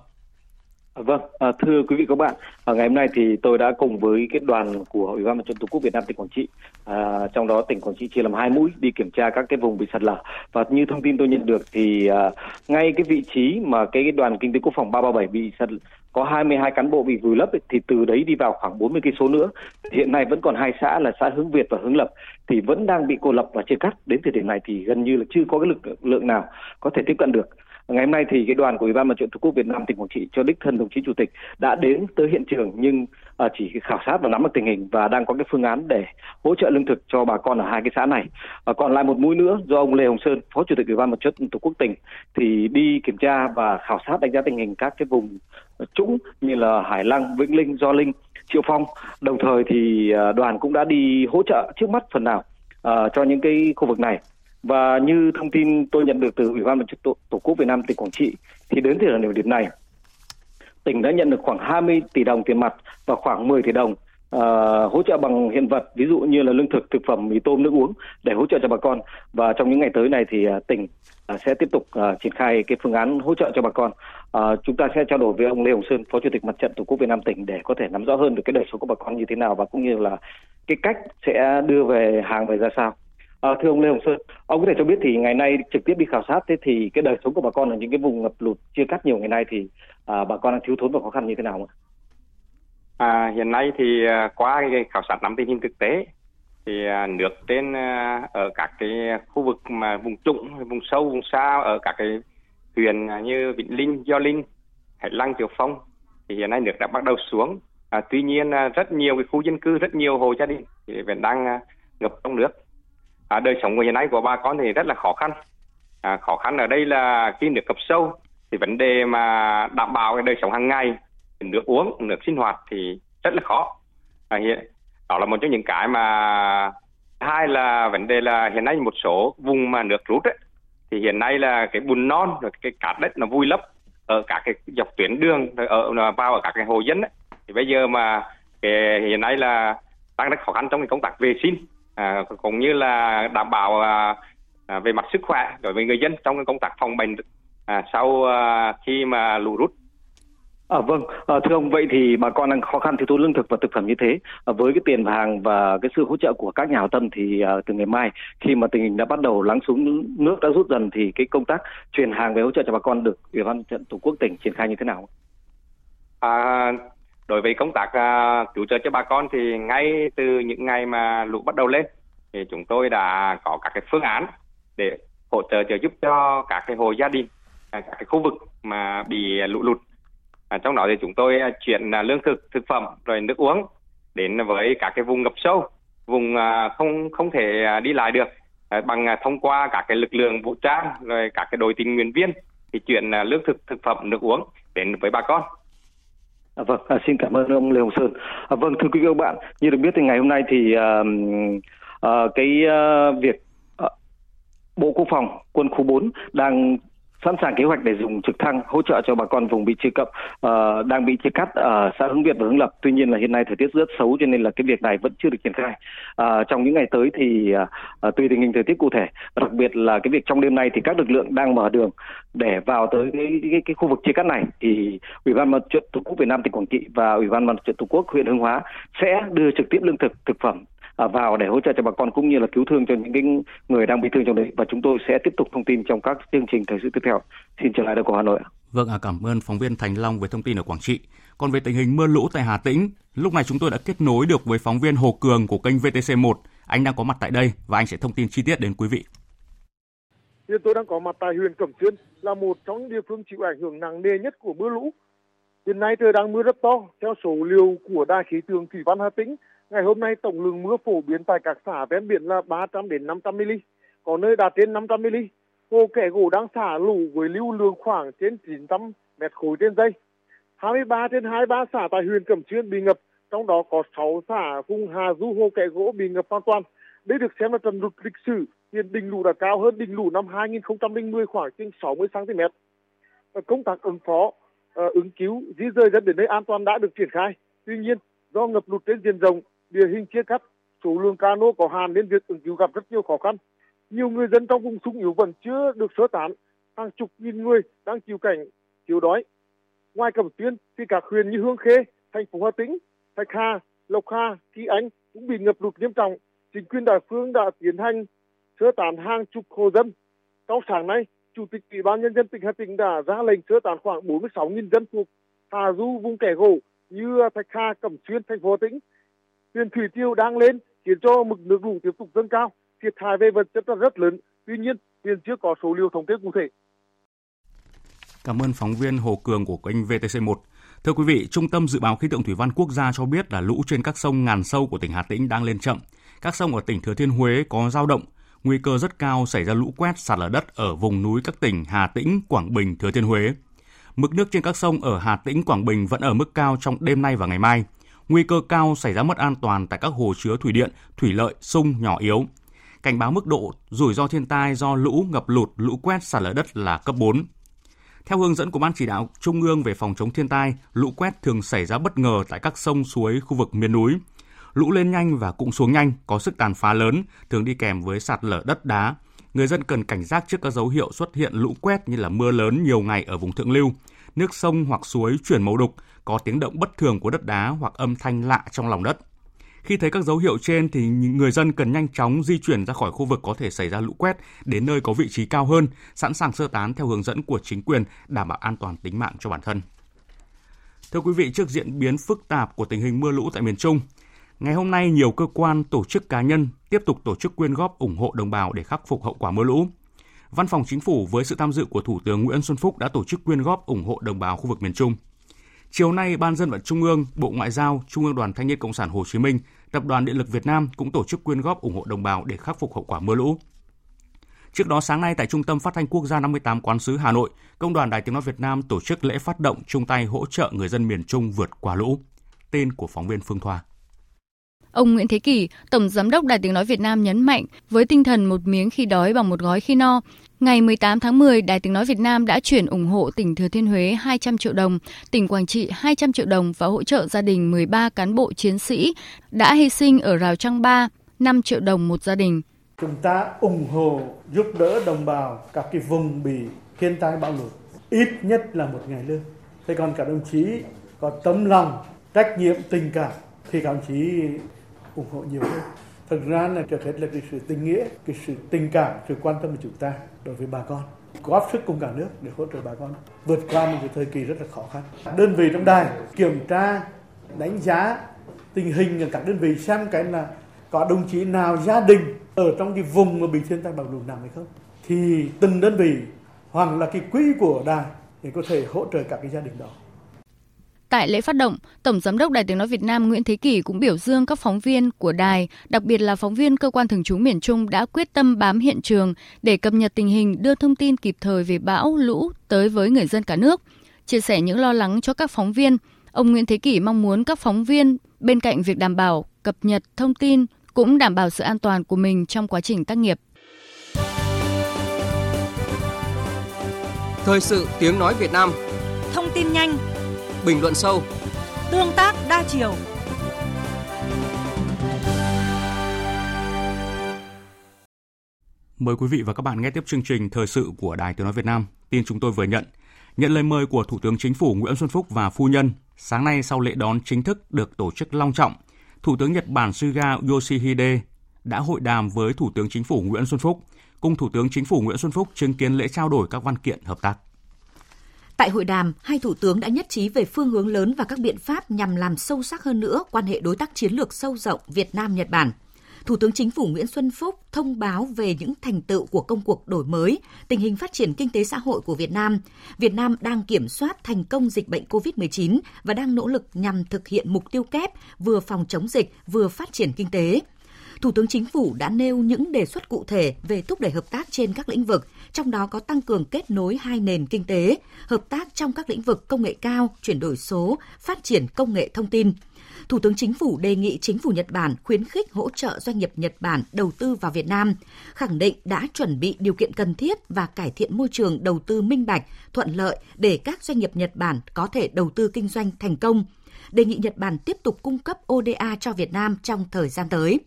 K: Vâng, à, thưa quý vị các bạn, à, ngày hôm nay thì tôi đã cùng với cái đoàn của Ủy ban Mặt trận Tổ quốc Việt Nam tỉnh Quảng Trị, à, trong đó tỉnh Quảng Trị chia làm hai mũi đi kiểm tra các cái vùng bị sạt lở và như thông tin tôi nhận được thì à, ngay cái vị trí mà cái đoàn kinh tế quốc phòng 337 bị sạt có 22 cán bộ bị vùi lấp ấy, thì từ đấy đi vào khoảng 40 cây số nữa. Hiện nay vẫn còn hai xã là xã Hướng Việt và Hướng Lập thì vẫn đang bị cô lập và chia cắt. Đến thời điểm này thì gần như là chưa có cái lực lượng nào có thể tiếp cận được. Ngày hôm nay thì cái đoàn của Ủy ban Mặt trận Tổ quốc Việt Nam tỉnh Quảng Trị cho đích thân đồng chí chủ tịch đã đến tới hiện trường nhưng à, chỉ khảo sát và nắm được tình hình và đang có cái phương án để hỗ trợ lương thực cho bà con ở hai cái xã này. Và còn lại một mũi nữa do ông Lê Hồng Sơn, Phó Chủ tịch Ủy ban Mặt trận Tổ quốc tỉnh thì đi kiểm tra và khảo sát đánh giá tình hình các cái vùng trũng như là Hải Lăng, Vĩnh Linh, Do Linh, Triệu Phong. Đồng thời thì à, đoàn cũng đã đi hỗ trợ trước mắt phần nào uh, cho những cái khu vực này và như thông tin tôi nhận được từ Ủy ban Mặt trận Tổ, Tổ quốc Việt Nam tỉnh Quảng Trị thì đến thời điểm này tỉnh đã nhận được khoảng 20 tỷ đồng tiền mặt và khoảng 10 tỷ đồng uh, hỗ trợ bằng hiện vật ví dụ như là lương thực thực phẩm mì tôm nước uống để hỗ trợ cho bà con. Và trong những ngày tới này thì uh, tỉnh uh, sẽ tiếp tục uh, triển khai cái phương án hỗ trợ cho bà con. Uh, chúng ta sẽ trao đổi với ông Lê Hồng Sơn phó chủ tịch mặt trận tổ quốc Việt Nam tỉnh để có thể nắm rõ hơn được cái đời sống của bà con như thế nào và cũng như là cái cách sẽ đưa về hàng về ra sao. À, thưa ông Lê Hồng Sơn, ông có thể cho biết thì ngày nay trực tiếp đi khảo sát thế thì cái đời sống của bà con ở những cái vùng ngập lụt chia cắt nhiều ngày nay thì à, bà con đang thiếu thốn và khó khăn như thế nào không
L: À, hiện nay thì à, qua cái khảo sát nắm tình hình thực tế thì à, nước trên à, ở các cái khu vực mà vùng trũng, vùng sâu, vùng xa ở các cái huyện như Vĩnh Linh, Gio Linh, Hải Lăng, Triệu Phong thì hiện nay nước đã bắt đầu xuống. À, tuy nhiên rất nhiều cái khu dân cư, rất nhiều hộ gia đình thì vẫn đang ngập trong nước. À, đời sống của hiện nay của bà con thì rất là khó khăn. À, khó khăn ở đây là khi nước ngập sâu thì vấn đề mà đảm bảo cái đời sống hàng ngày, nước uống, nước sinh hoạt thì rất là khó. À, hiện, đó là một trong những cái mà hai là vấn đề là hiện nay một số vùng mà nước rút ấy, thì hiện nay là cái bùn non rồi cái cát đất nó vui lấp ở các cái dọc tuyến đường rồi ở vào ở các cái hồ dân ấy. thì bây giờ mà cái, hiện nay là đang rất khó khăn trong cái công tác vệ sinh à, cũng như là đảm bảo à, à, về mặt sức khỏe đối với người dân trong công tác phòng bệnh. À, sau à, khi mà lũ rút.
K: À, vâng, à, thưa ông vậy thì bà con đang khó khăn thiếu thốn lương thực và thực phẩm như thế. À, với cái tiền hàng và cái sự hỗ trợ của các nhà hảo tâm thì à, từ ngày mai khi mà tình hình đã bắt đầu lắng xuống nước đã rút dần thì cái công tác truyền hàng về hỗ trợ cho bà con được ủy ban trận tổ quốc tỉnh triển khai như thế nào?
L: À, đối với công tác uh, cứu trợ cho bà con thì ngay từ những ngày mà lũ bắt đầu lên thì chúng tôi đã có các cái phương án để hỗ trợ trợ giúp cho các cái hộ gia đình à, các cái khu vực mà bị lũ lụt À, trong đó thì chúng tôi à, chuyển lương thực, thực phẩm rồi nước uống đến với các cái vùng ngập sâu, vùng không không thể đi lại được à, bằng thông qua các cái lực lượng vũ trang rồi các cái đội tình nguyện viên thì chuyển lương thực, thực phẩm, nước uống đến với bà con.
K: À, vâng, à, xin cảm ơn ông Lê Hồng Sơn. À, vâng, thưa quý vị và các bạn, như được biết thì ngày hôm nay thì à, à, cái à, việc à, Bộ Quốc phòng quân khu 4 đang sẵn sàng kế hoạch để dùng trực thăng hỗ trợ cho bà con vùng bị chia cập uh, ờ, đang bị chia cắt ở xã Hướng Việt và Hướng Lập. Tuy nhiên là hiện nay thời tiết rất xấu cho nên là cái việc này vẫn chưa được triển khai. Uh, trong những ngày tới thì uh, tùy tình hình thời tiết cụ thể, đặc biệt là cái việc trong đêm nay thì các lực lượng đang mở đường để vào tới cái cái, cái khu vực chia cắt này thì Ủy ban Mặt trận Tổ quốc Việt Nam tỉnh Quảng Trị và Ủy ban Mặt trận Tổ quốc huyện Hương Hóa sẽ đưa trực tiếp lương thực thực phẩm vào để hỗ trợ cho bà con cũng như là cứu thương cho những cái người đang bị thương trong đấy và chúng tôi sẽ tiếp tục thông tin trong các chương trình thời sự tiếp theo. Xin trở lại đầu của Hà Nội.
A: Vâng, à, cảm ơn phóng viên Thành Long về thông tin ở Quảng Trị. Còn về tình hình mưa lũ tại Hà Tĩnh, lúc này chúng tôi đã kết nối được với phóng viên Hồ Cường của kênh VTC1. Anh đang có mặt tại đây và anh sẽ thông tin chi tiết đến quý vị.
M: Hiện tôi đang có mặt tại huyện Cẩm Xuyên là một trong những địa phương chịu ảnh hưởng nặng nề nhất của mưa lũ. Hiện nay trời đang mưa rất to. Theo số liệu của Đài khí tượng thủy văn Hà Tĩnh, Ngày hôm nay tổng lượng mưa phổ biến tại các xã ven biển là 300 đến 500 mm, có nơi đạt trên 500 mm. Hồ Kẻ Gỗ đang xả lũ với lưu lượng khoảng trên 900 mét khối trên giây. 23 trên 23 xã tại huyện Cẩm Xuyên bị ngập, trong đó có 6 xã vùng Hà Du Hồ Kẻ Gỗ bị ngập hoàn toàn. Đây được xem là trận lụt lịch sử, hiện đỉnh lũ đã cao hơn đỉnh lũ năm 2010 khoảng trên 60 cm. Công tác ứng phó, ờ, ứng cứu, di rời dân đến nơi an toàn đã được triển khai. Tuy nhiên, do ngập lụt trên diện rộng, địa hình chia cắt, số lượng cano có hạn nên việc ứng cứu gặp rất nhiều khó khăn. Nhiều người dân trong vùng sung yếu vẫn chưa được sơ tán, hàng chục nghìn người đang chịu cảnh thiếu đói. Ngoài Cẩm Xuyên thì các huyện như Hương Khê, thành phố Hà Tĩnh, Thạch Hà, Lộc Hà, Kỳ Anh cũng bị ngập lụt nghiêm trọng. Chính quyền địa phương đã tiến hành sơ tán hàng chục hộ dân. Trong sáng nay, Chủ tịch Ủy ban nhân dân tỉnh Hà Tĩnh đã ra lệnh sơ tán khoảng 46.000 dân thuộc Hà Du vùng kẻ gỗ như Thạch Hà, Cẩm Xuyên, thành phố Hà Tĩnh Tiền thủy triều đang lên khiến cho mực nước lũ tiếp tục dâng cao, thiệt hại về vật chất là rất lớn. Tuy nhiên, hiện chưa có số liệu thống kê cụ thể.
A: Cảm ơn phóng viên Hồ Cường của kênh VTC1. Thưa quý vị, Trung tâm Dự báo Khí tượng Thủy văn Quốc gia cho biết là lũ trên các sông ngàn sâu của tỉnh Hà Tĩnh đang lên chậm. Các sông ở tỉnh Thừa Thiên Huế có dao động, nguy cơ rất cao xảy ra lũ quét sạt lở đất ở vùng núi các tỉnh Hà Tĩnh, Quảng Bình, Thừa Thiên Huế. Mực nước trên các sông ở Hà Tĩnh, Quảng Bình vẫn ở mức cao trong đêm nay và ngày mai nguy cơ cao xảy ra mất an toàn tại các hồ chứa thủy điện, thủy lợi, sung nhỏ yếu. Cảnh báo mức độ rủi ro thiên tai do lũ, ngập lụt, lũ quét, sạt lở đất là cấp 4. Theo hướng dẫn của Ban chỉ đạo Trung ương về phòng chống thiên tai, lũ quét thường xảy ra bất ngờ tại các sông suối khu vực miền núi. Lũ lên nhanh và cũng xuống nhanh, có sức tàn phá lớn, thường đi kèm với sạt lở đất đá. Người dân cần cảnh giác trước các dấu hiệu xuất hiện lũ quét như là mưa lớn nhiều ngày ở vùng thượng lưu, nước sông hoặc suối chuyển màu đục, có tiếng động bất thường của đất đá hoặc âm thanh lạ trong lòng đất. Khi thấy các dấu hiệu trên thì người dân cần nhanh chóng di chuyển ra khỏi khu vực có thể xảy ra lũ quét đến nơi có vị trí cao hơn, sẵn sàng sơ tán theo hướng dẫn của chính quyền đảm bảo an toàn tính mạng cho bản thân. Thưa quý vị, trước diễn biến phức tạp của tình hình mưa lũ tại miền Trung, ngày hôm nay nhiều cơ quan, tổ chức cá nhân tiếp tục tổ chức quyên góp ủng hộ đồng bào để khắc phục hậu quả mưa lũ. Văn phòng Chính phủ với sự tham dự của Thủ tướng Nguyễn Xuân Phúc đã tổ chức quyên góp ủng hộ đồng bào khu vực miền Trung. Chiều nay, Ban dân vận Trung ương, Bộ Ngoại giao, Trung ương Đoàn Thanh niên Cộng sản Hồ Chí Minh, Tập đoàn Điện lực Việt Nam cũng tổ chức quyên góp ủng hộ đồng bào để khắc phục hậu quả mưa lũ. Trước đó sáng nay tại Trung tâm Phát thanh Quốc gia 58 Quán sứ Hà Nội, Công đoàn Đài Tiếng nói Việt Nam tổ chức lễ phát động chung tay hỗ trợ người dân miền Trung vượt qua lũ. Tên của phóng viên Phương Thoa.
N: Ông Nguyễn Thế Kỷ, Tổng Giám đốc Đài Tiếng Nói Việt Nam nhấn mạnh, với tinh thần một miếng khi đói bằng một gói khi no, ngày 18 tháng 10, Đài Tiếng Nói Việt Nam đã chuyển ủng hộ tỉnh Thừa Thiên Huế 200 triệu đồng, tỉnh Quảng Trị 200 triệu đồng và hỗ trợ gia đình 13 cán bộ chiến sĩ đã hy sinh ở Rào Trăng Ba, 5 triệu đồng một gia đình.
O: Chúng ta ủng hộ giúp đỡ đồng bào các cái vùng bị thiên tai bão lụt, ít nhất là một ngày lương. Thế còn cả đồng chí có tấm lòng, trách nhiệm, tình cảm thì các đồng chí ủng hộ nhiều hơn. Thực ra là trước hết là cái sự tình nghĩa, cái sự tình cảm, sự quan tâm của chúng ta đối với bà con. Góp sức cùng cả nước để hỗ trợ bà con vượt qua một cái thời kỳ rất là khó khăn. Đơn vị trong đài kiểm tra, đánh giá tình hình ở các đơn vị xem cái là có đồng chí nào gia đình ở trong cái vùng mà bị thiên tai bão lụt nằm hay không thì từng đơn vị hoặc là cái quỹ của đài để có thể hỗ trợ các cái gia đình đó.
N: Tại lễ phát động, Tổng Giám đốc Đài Tiếng Nói Việt Nam Nguyễn Thế Kỷ cũng biểu dương các phóng viên của đài, đặc biệt là phóng viên cơ quan thường trú miền Trung đã quyết tâm bám hiện trường để cập nhật tình hình, đưa thông tin kịp thời về bão, lũ tới với người dân cả nước. Chia sẻ những lo lắng cho các phóng viên, ông Nguyễn Thế Kỷ mong muốn các phóng viên bên cạnh việc đảm bảo cập nhật thông tin cũng đảm bảo sự an toàn của mình trong quá trình tác nghiệp.
P: Thời sự tiếng nói Việt Nam
G: Thông tin nhanh
P: Bình luận sâu
G: Tương tác đa chiều
A: Mời quý vị và các bạn nghe tiếp chương trình Thời sự của Đài Tiếng Nói Việt Nam. Tin chúng tôi vừa nhận. Nhận lời mời của Thủ tướng Chính phủ Nguyễn Xuân Phúc và Phu Nhân, sáng nay sau lễ đón chính thức được tổ chức long trọng, Thủ tướng Nhật Bản Suga Yoshihide đã hội đàm với Thủ tướng Chính phủ Nguyễn Xuân Phúc, cùng Thủ tướng Chính phủ Nguyễn Xuân Phúc chứng kiến lễ trao đổi các văn kiện hợp tác.
F: Tại hội đàm, hai thủ tướng đã nhất trí về phương hướng lớn và các biện pháp nhằm làm sâu sắc hơn nữa quan hệ đối tác chiến lược sâu rộng Việt Nam-Nhật Bản. Thủ tướng Chính phủ Nguyễn Xuân Phúc thông báo về những thành tựu của công cuộc đổi mới, tình hình phát triển kinh tế xã hội của Việt Nam. Việt Nam đang kiểm soát thành công dịch bệnh COVID-19 và đang nỗ lực nhằm thực hiện mục tiêu kép vừa phòng chống dịch vừa phát triển kinh tế. Thủ tướng Chính phủ đã nêu những đề xuất cụ thể về thúc đẩy hợp tác trên các lĩnh vực, trong đó có tăng cường kết nối hai nền kinh tế, hợp tác trong các lĩnh vực công nghệ cao, chuyển đổi số, phát triển công nghệ thông tin. Thủ tướng Chính phủ đề nghị Chính phủ Nhật Bản khuyến khích hỗ trợ doanh nghiệp Nhật Bản đầu tư vào Việt Nam, khẳng định đã chuẩn bị điều kiện cần thiết và cải thiện môi trường đầu tư minh bạch, thuận lợi để các doanh nghiệp Nhật Bản có thể đầu tư kinh doanh thành công. Đề nghị Nhật Bản tiếp tục cung cấp ODA cho Việt Nam trong thời gian tới.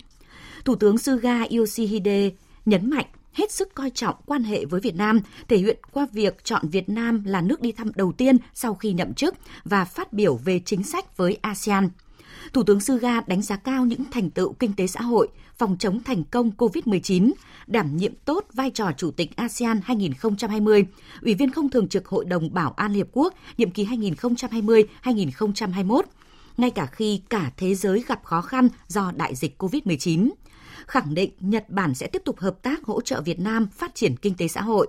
F: Thủ tướng Suga Yoshihide nhấn mạnh hết sức coi trọng quan hệ với Việt Nam, thể hiện qua việc chọn Việt Nam là nước đi thăm đầu tiên sau khi nhậm chức và phát biểu về chính sách với ASEAN. Thủ tướng Suga đánh giá cao những thành tựu kinh tế xã hội, phòng chống thành công COVID-19, đảm nhiệm tốt vai trò Chủ tịch ASEAN 2020, Ủy viên không thường trực Hội đồng Bảo an Liên Hợp Quốc nhiệm kỳ 2020-2021, ngay cả khi cả thế giới gặp khó khăn do đại dịch COVID-19 khẳng định Nhật Bản sẽ tiếp tục hợp tác hỗ trợ Việt Nam phát triển kinh tế xã hội.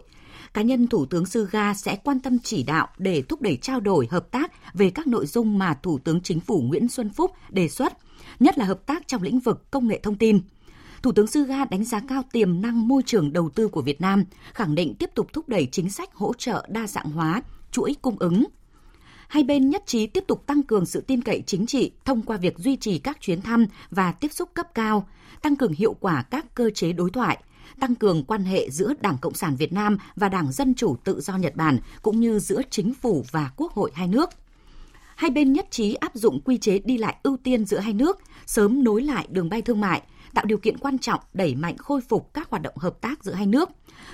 F: Cá nhân Thủ tướng Suga sẽ quan tâm chỉ đạo để thúc đẩy trao đổi hợp tác về các nội dung mà Thủ tướng Chính phủ Nguyễn Xuân Phúc đề xuất, nhất là hợp tác trong lĩnh vực công nghệ thông tin. Thủ tướng Suga đánh giá cao tiềm năng môi trường đầu tư của Việt Nam, khẳng định tiếp tục thúc đẩy chính sách hỗ trợ đa dạng hóa, chuỗi cung ứng, hai bên nhất trí tiếp tục tăng cường sự tin cậy chính trị thông qua việc duy trì các chuyến thăm và tiếp xúc cấp cao, tăng cường hiệu quả các cơ chế đối thoại, tăng cường quan hệ giữa Đảng Cộng sản Việt Nam và Đảng Dân Chủ Tự do Nhật Bản cũng như giữa chính phủ và quốc hội hai nước. Hai bên nhất trí áp dụng quy chế đi lại ưu tiên giữa hai nước, sớm nối lại đường bay thương mại, tạo điều kiện quan trọng đẩy mạnh khôi phục các hoạt động hợp tác giữa hai nước,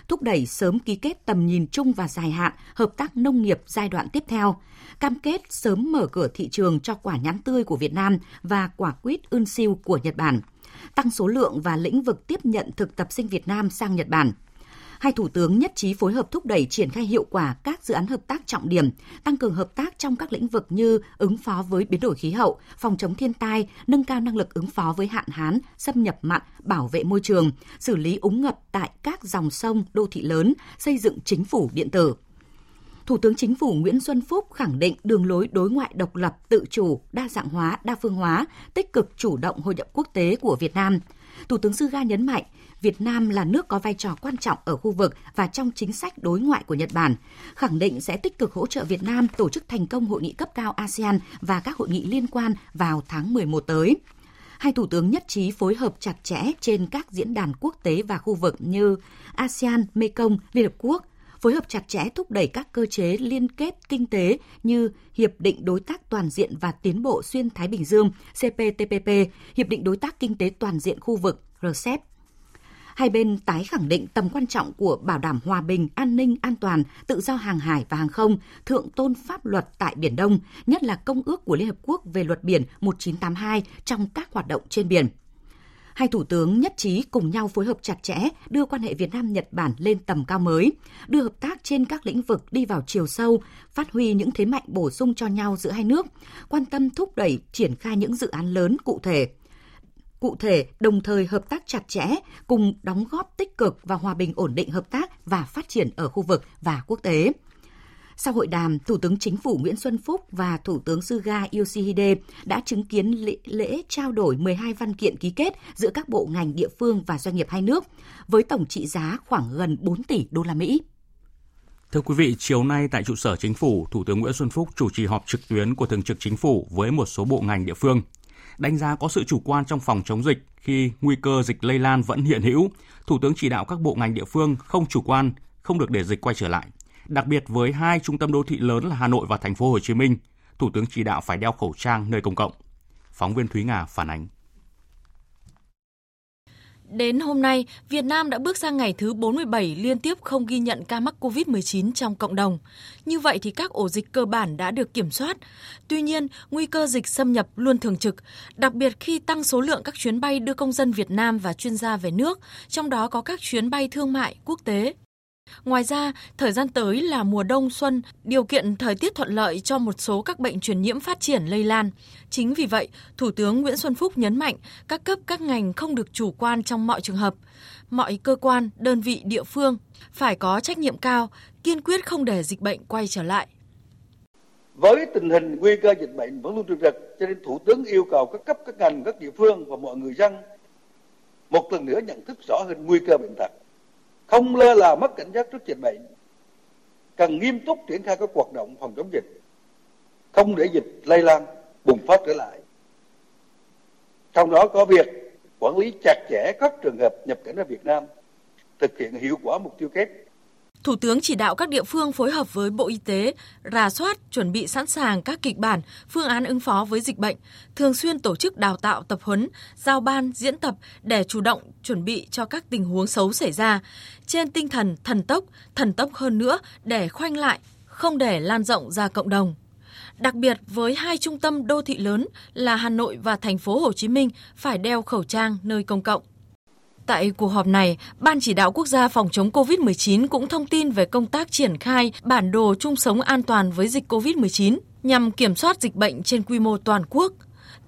F: thúc đẩy sớm ký kết tầm nhìn chung và dài hạn hợp tác nông nghiệp giai đoạn tiếp theo, cam kết sớm mở cửa thị trường cho quả nhãn tươi của Việt Nam và quả quýt ưn siêu của Nhật Bản, tăng số lượng và lĩnh vực tiếp nhận thực tập sinh Việt Nam sang Nhật Bản. Hai thủ tướng nhất trí phối hợp thúc đẩy triển khai hiệu quả các dự án hợp tác trọng điểm, tăng cường hợp tác trong các lĩnh vực như ứng phó với biến đổi khí hậu, phòng chống thiên tai, nâng cao năng lực ứng phó với hạn hán, xâm nhập mặn, bảo vệ môi trường, xử lý úng ngập tại các dòng sông, đô thị lớn, xây dựng chính phủ điện tử. Thủ tướng Chính phủ Nguyễn Xuân Phúc khẳng định đường lối đối ngoại độc lập, tự chủ, đa dạng hóa, đa phương hóa, tích cực chủ động hội nhập quốc tế của Việt Nam. Thủ tướng Suga nhấn mạnh, Việt Nam là nước có vai trò quan trọng ở khu vực và trong chính sách đối ngoại của Nhật Bản, khẳng định sẽ tích cực hỗ trợ Việt Nam tổ chức thành công hội nghị cấp cao ASEAN và các hội nghị liên quan vào tháng 11 tới. Hai thủ tướng nhất trí phối hợp chặt chẽ trên các diễn đàn quốc tế và khu vực như ASEAN, Mekong, Liên Hợp Quốc, phối hợp chặt chẽ thúc đẩy các cơ chế liên kết kinh tế như Hiệp định Đối tác Toàn diện và Tiến bộ Xuyên Thái Bình Dương CPTPP, Hiệp định Đối tác Kinh tế Toàn diện khu vực RCEP. Hai bên tái khẳng định tầm quan trọng của bảo đảm hòa bình, an ninh, an toàn, tự do hàng hải và hàng không, thượng tôn pháp luật tại Biển Đông, nhất là Công ước của Liên Hợp Quốc về luật biển 1982 trong các hoạt động trên biển – hai thủ tướng nhất trí cùng nhau phối hợp chặt chẽ đưa quan hệ Việt Nam Nhật Bản lên tầm cao mới, đưa hợp tác trên các lĩnh vực đi vào chiều sâu, phát huy những thế mạnh bổ sung cho nhau giữa hai nước, quan tâm thúc đẩy triển khai những dự án lớn cụ thể cụ thể đồng thời hợp tác chặt chẽ cùng đóng góp tích cực vào hòa bình ổn định hợp tác và phát triển ở khu vực và quốc tế. Sau hội đàm, Thủ tướng Chính phủ Nguyễn Xuân Phúc và Thủ tướng Suga Yoshihide đã chứng kiến lễ, lễ trao đổi 12 văn kiện ký kết giữa các bộ ngành địa phương và doanh nghiệp hai nước, với tổng trị giá khoảng gần 4 tỷ đô la Mỹ.
A: Thưa quý vị, chiều nay tại trụ sở chính phủ, Thủ tướng Nguyễn Xuân Phúc chủ trì họp trực tuyến của Thường trực Chính phủ với một số bộ ngành địa phương. Đánh giá có sự chủ quan trong phòng chống dịch khi nguy cơ dịch lây lan vẫn hiện hữu, Thủ tướng chỉ đạo các bộ ngành địa phương không chủ quan, không được để dịch quay trở lại. Đặc biệt với hai trung tâm đô thị lớn là Hà Nội và thành phố Hồ Chí Minh, Thủ tướng chỉ đạo phải đeo khẩu trang nơi công cộng. Phóng viên Thúy Nga phản ánh.
Q: Đến hôm nay, Việt Nam đã bước sang ngày thứ 47 liên tiếp không ghi nhận ca mắc COVID-19 trong cộng đồng. Như vậy thì các ổ dịch cơ bản đã được kiểm soát. Tuy nhiên, nguy cơ dịch xâm nhập luôn thường trực, đặc biệt khi tăng số lượng các chuyến bay đưa công dân Việt Nam và chuyên gia về nước, trong đó có các chuyến bay thương mại quốc tế. Ngoài ra, thời gian tới là mùa đông xuân, điều kiện thời tiết thuận lợi cho một số các bệnh truyền nhiễm phát triển lây lan. Chính vì vậy, Thủ tướng Nguyễn Xuân Phúc nhấn mạnh các cấp các ngành không được chủ quan trong mọi trường hợp. Mọi cơ quan, đơn vị địa phương phải có trách nhiệm cao, kiên quyết không để dịch bệnh quay trở lại.
C: Với tình hình nguy cơ dịch bệnh vẫn luôn trực trực, cho nên Thủ tướng yêu cầu các cấp các ngành, các địa phương và mọi người dân một lần nữa nhận thức rõ hơn nguy cơ bệnh tật không lơ là mất cảnh giác trước dịch bệnh. Cần nghiêm túc triển khai các hoạt động phòng chống dịch. Không để dịch lây lan, bùng phát trở lại. Trong đó có việc quản lý chặt chẽ các trường hợp nhập cảnh ở Việt Nam, thực hiện hiệu quả mục tiêu kép.
Q: Thủ tướng chỉ đạo các địa phương phối hợp với Bộ Y tế, rà soát, chuẩn bị sẵn sàng các kịch bản, phương án ứng phó với dịch bệnh, thường xuyên tổ chức đào tạo tập huấn, giao ban, diễn tập để chủ động chuẩn bị cho các tình huống xấu xảy ra, trên tinh thần thần tốc, thần tốc hơn nữa để khoanh lại, không để lan rộng ra cộng đồng. Đặc biệt với hai trung tâm đô thị lớn là Hà Nội và thành phố Hồ Chí Minh phải đeo khẩu trang nơi công cộng. Tại cuộc họp này, Ban chỉ đạo quốc gia phòng chống COVID-19 cũng thông tin về công tác triển khai bản đồ chung sống an toàn với dịch COVID-19 nhằm kiểm soát dịch bệnh trên quy mô toàn quốc.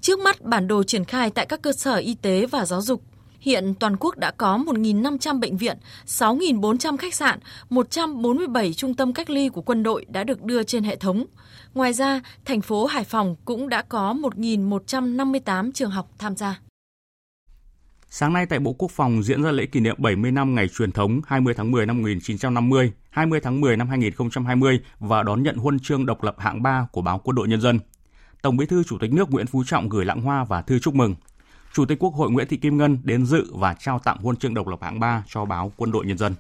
Q: Trước mắt, bản đồ triển khai tại các cơ sở y tế và giáo dục. Hiện toàn quốc đã có 1.500 bệnh viện, 6.400 khách sạn, 147 trung tâm cách ly của quân đội đã được đưa trên hệ thống. Ngoài ra, thành phố Hải Phòng cũng đã có 1.158 trường học tham gia.
A: Sáng nay tại Bộ Quốc phòng diễn ra lễ kỷ niệm 70 năm ngày truyền thống 20 tháng 10 năm 1950, 20 tháng 10 năm 2020 và đón nhận huân chương độc lập hạng 3 của báo Quân đội Nhân dân. Tổng Bí thư Chủ tịch nước Nguyễn Phú Trọng gửi lãng hoa và thư chúc mừng. Chủ tịch Quốc hội Nguyễn Thị Kim Ngân đến dự và trao tặng huân chương độc lập hạng 3 cho báo Quân đội Nhân dân.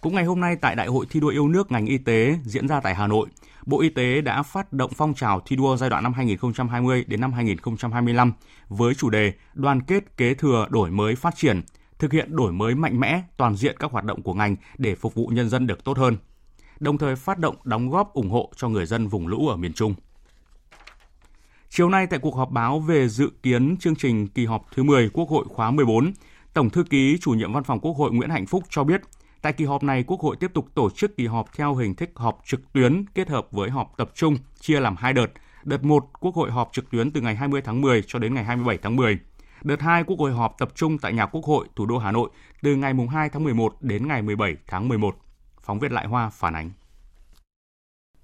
A: Cũng ngày hôm nay tại Đại hội thi đua yêu nước ngành y tế diễn ra tại Hà Nội, Bộ Y tế đã phát động phong trào thi đua giai đoạn năm 2020 đến năm 2025 với chủ đề Đoàn kết kế thừa đổi mới phát triển, thực hiện đổi mới mạnh mẽ toàn diện các hoạt động của ngành để phục vụ nhân dân được tốt hơn. Đồng thời phát động đóng góp ủng hộ cho người dân vùng lũ ở miền Trung. Chiều nay tại cuộc họp báo về dự kiến chương trình kỳ họp thứ 10 Quốc hội khóa 14, Tổng thư ký chủ nhiệm Văn phòng Quốc hội Nguyễn Hạnh Phúc cho biết Tại kỳ họp này, Quốc hội tiếp tục tổ chức kỳ họp theo hình thức họp trực tuyến kết hợp với họp tập trung, chia làm hai đợt. Đợt 1, Quốc hội họp trực tuyến từ ngày 20 tháng 10 cho đến ngày 27 tháng 10. Đợt 2, Quốc hội họp tập trung tại nhà Quốc hội, thủ đô Hà Nội từ ngày 2 tháng 11 đến ngày 17 tháng 11. Phóng viên Lại Hoa phản ánh.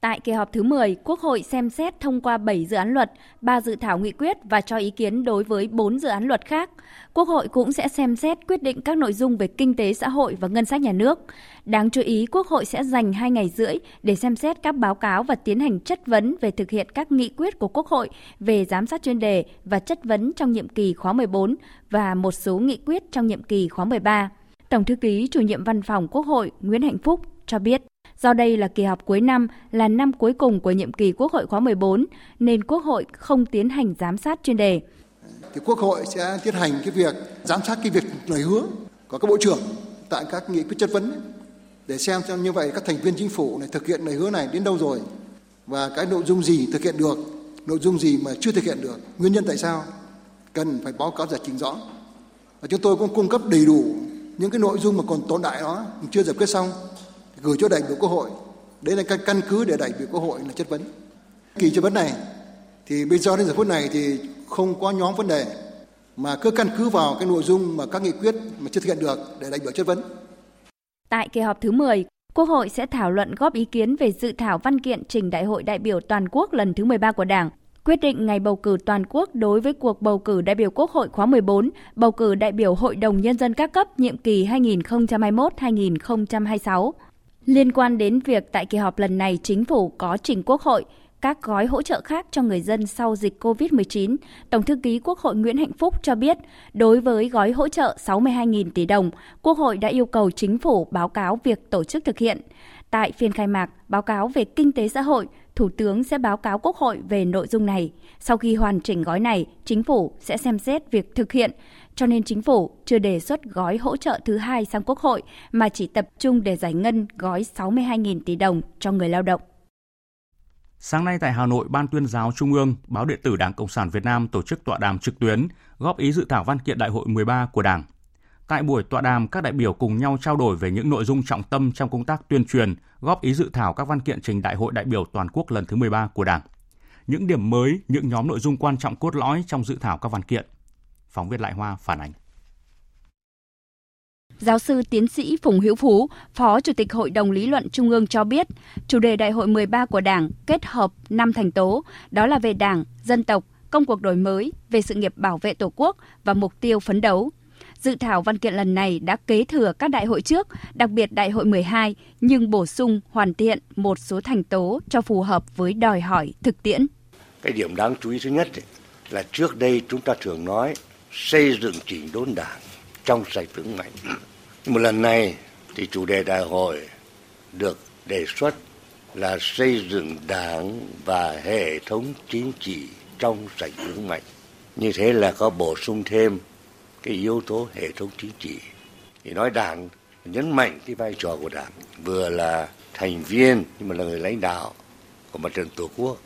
R: Tại kỳ họp thứ 10, Quốc hội xem xét thông qua 7 dự án luật, 3 dự thảo nghị quyết và cho ý kiến đối với 4 dự án luật khác. Quốc hội cũng sẽ xem xét quyết định các nội dung về kinh tế xã hội và ngân sách nhà nước. Đáng chú ý, Quốc hội sẽ dành 2 ngày rưỡi để xem xét các báo cáo và tiến hành chất vấn về thực hiện các nghị quyết của Quốc hội về giám sát chuyên đề và chất vấn trong nhiệm kỳ khóa 14 và một số nghị quyết trong nhiệm kỳ khóa 13. Tổng thư ký chủ nhiệm văn phòng Quốc hội Nguyễn Hạnh Phúc cho biết. Do đây là kỳ họp cuối năm, là năm cuối cùng của nhiệm kỳ Quốc hội khóa 14, nên Quốc hội không tiến hành giám sát chuyên đề.
S: Thì Quốc hội sẽ tiến hành cái việc giám sát cái việc lời hứa của các bộ trưởng tại các nghị quyết chất vấn để xem xem như vậy các thành viên chính phủ này thực hiện lời hứa này đến đâu rồi và cái nội dung gì thực hiện được, nội dung gì mà chưa thực hiện được, nguyên nhân tại sao cần phải báo cáo giải trình rõ. Và chúng tôi cũng cung cấp đầy đủ những cái nội dung mà còn tồn tại đó chưa giải quyết xong gửi cho đại biểu quốc hội đấy là căn căn cứ để đại biểu quốc hội là chất vấn kỳ chất vấn này thì bây giờ đến giờ phút này thì không có nhóm vấn đề mà cứ căn cứ vào cái nội dung mà các nghị quyết mà chưa thực hiện được để đại biểu chất vấn.
R: Tại kỳ họp thứ 10, Quốc hội sẽ thảo luận góp ý kiến về dự thảo văn kiện trình Đại hội đại biểu toàn quốc lần thứ 13 của Đảng, quyết định ngày bầu cử toàn quốc đối với cuộc bầu cử đại biểu Quốc hội khóa 14, bầu cử đại biểu Hội đồng Nhân dân các cấp nhiệm kỳ 2021-2026. Liên quan đến việc tại kỳ họp lần này chính phủ có trình Quốc hội các gói hỗ trợ khác cho người dân sau dịch COVID-19, Tổng thư ký Quốc hội Nguyễn Hạnh Phúc cho biết, đối với gói hỗ trợ 62.000 tỷ đồng, Quốc hội đã yêu cầu chính phủ báo cáo việc tổ chức thực hiện. Tại phiên khai mạc, báo cáo về kinh tế xã hội, Thủ tướng sẽ báo cáo Quốc hội về nội dung này. Sau khi hoàn chỉnh gói này, chính phủ sẽ xem xét việc thực hiện, cho nên chính phủ chưa đề xuất gói hỗ trợ thứ hai sang Quốc hội mà chỉ tập trung để giải ngân gói 62.000 tỷ đồng cho người lao động.
A: Sáng nay tại Hà Nội, Ban tuyên giáo Trung ương, Báo điện tử Đảng Cộng sản Việt Nam tổ chức tọa đàm trực tuyến góp ý dự thảo văn kiện Đại hội 13 của Đảng. Tại buổi tọa đàm, các đại biểu cùng nhau trao đổi về những nội dung trọng tâm trong công tác tuyên truyền, góp ý dự thảo các văn kiện trình Đại hội đại biểu toàn quốc lần thứ 13 của Đảng. Những điểm mới, những nhóm nội dung quan trọng cốt lõi trong dự thảo các văn kiện. Phóng viên Lại Hoa phản ánh.
R: Giáo sư tiến sĩ Phùng Hữu Phú, Phó Chủ tịch Hội đồng Lý luận Trung ương cho biết, chủ đề Đại hội 13 của Đảng kết hợp năm thành tố, đó là về Đảng, dân tộc, công cuộc đổi mới, về sự nghiệp bảo vệ Tổ quốc và mục tiêu phấn đấu. Dự thảo văn kiện lần này đã kế thừa các đại hội trước, đặc biệt đại hội 12, nhưng bổ sung hoàn thiện một số thành tố cho phù hợp với đòi hỏi thực tiễn.
T: Cái điểm đáng chú ý thứ nhất là trước đây chúng ta thường nói xây dựng chỉnh đốn đảng trong sạch vững mạnh. Một lần này thì chủ đề đại hội được đề xuất là xây dựng đảng và hệ thống chính trị trong sạch vững mạnh. Như thế là có bổ sung thêm cái yếu tố hệ thống chính trị. Thì nói đảng, nhấn mạnh cái vai trò của đảng, vừa là thành viên, nhưng mà là người lãnh đạo của mặt trận tổ quốc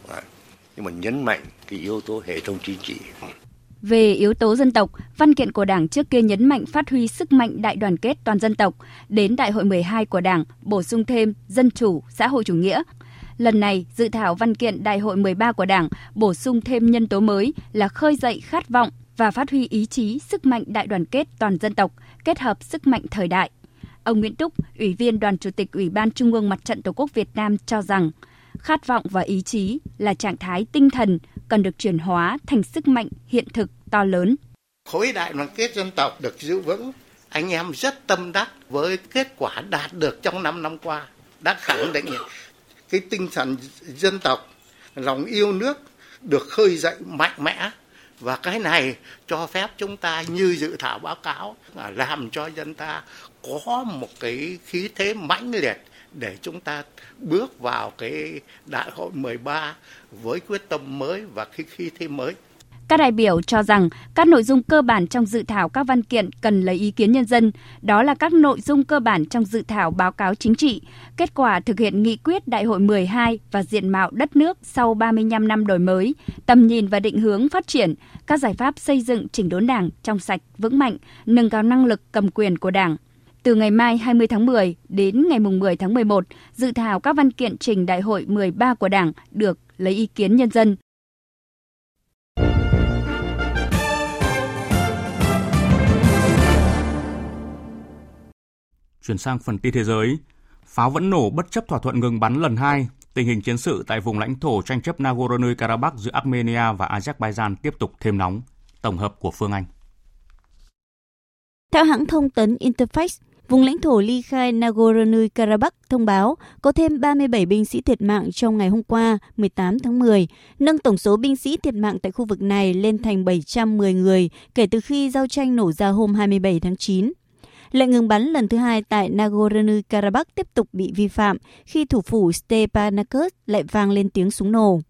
T: nhưng mà nhấn mạnh cái yếu tố hệ thống chính trị
R: về yếu tố dân tộc, văn kiện của Đảng trước kia nhấn mạnh phát huy sức mạnh đại đoàn kết toàn dân tộc, đến đại hội 12 của Đảng bổ sung thêm dân chủ, xã hội chủ nghĩa. Lần này, dự thảo văn kiện đại hội 13 của Đảng bổ sung thêm nhân tố mới là khơi dậy khát vọng và phát huy ý chí sức mạnh đại đoàn kết toàn dân tộc, kết hợp sức mạnh thời đại. Ông Nguyễn Túc, Ủy viên Đoàn Chủ tịch Ủy ban Trung ương Mặt trận Tổ quốc Việt Nam cho rằng, khát vọng và ý chí là trạng thái tinh thần cần được chuyển hóa thành sức mạnh hiện thực to lớn.
U: Khối đại đoàn kết dân tộc được giữ vững, anh em rất tâm đắc với kết quả đạt được trong 5 năm qua, đã khẳng định cái tinh thần dân tộc, lòng yêu nước được khơi dậy mạnh mẽ và cái này cho phép chúng ta như dự thảo báo cáo làm cho dân ta có một cái khí thế mãnh liệt để chúng ta bước vào cái đại hội 13 với quyết tâm mới và khi khi thế mới.
R: Các đại biểu cho rằng các nội dung cơ bản trong dự thảo các văn kiện cần lấy ý kiến nhân dân, đó là các nội dung cơ bản trong dự thảo báo cáo chính trị, kết quả thực hiện nghị quyết Đại hội 12 và diện mạo đất nước sau 35 năm đổi mới, tầm nhìn và định hướng phát triển, các giải pháp xây dựng chỉnh đốn Đảng trong sạch, vững mạnh, nâng cao năng lực cầm quyền của Đảng. Từ ngày mai 20 tháng 10 đến ngày 10 tháng 11, dự thảo các văn kiện trình Đại hội 13 của Đảng được lấy ý kiến nhân dân.
A: Chuyển sang phần tin thế giới, pháo vẫn nổ bất chấp thỏa thuận ngừng bắn lần hai. Tình hình chiến sự tại vùng lãnh thổ tranh chấp Nagorno-Karabakh giữa Armenia và Azerbaijan tiếp tục thêm nóng. Tổng hợp của Phương Anh.
V: Theo hãng thông tấn Interfax, vùng lãnh thổ ly khai Nagorno-Karabakh thông báo có thêm 37 binh sĩ thiệt mạng trong ngày hôm qua, 18 tháng 10, nâng tổng số binh sĩ thiệt mạng tại khu vực này lên thành 710 người kể từ khi giao tranh nổ ra hôm 27 tháng 9. Lệnh ngừng bắn lần thứ hai tại Nagorno-Karabakh tiếp tục bị vi phạm khi thủ phủ Stepanakert lại vang lên tiếng súng nổ.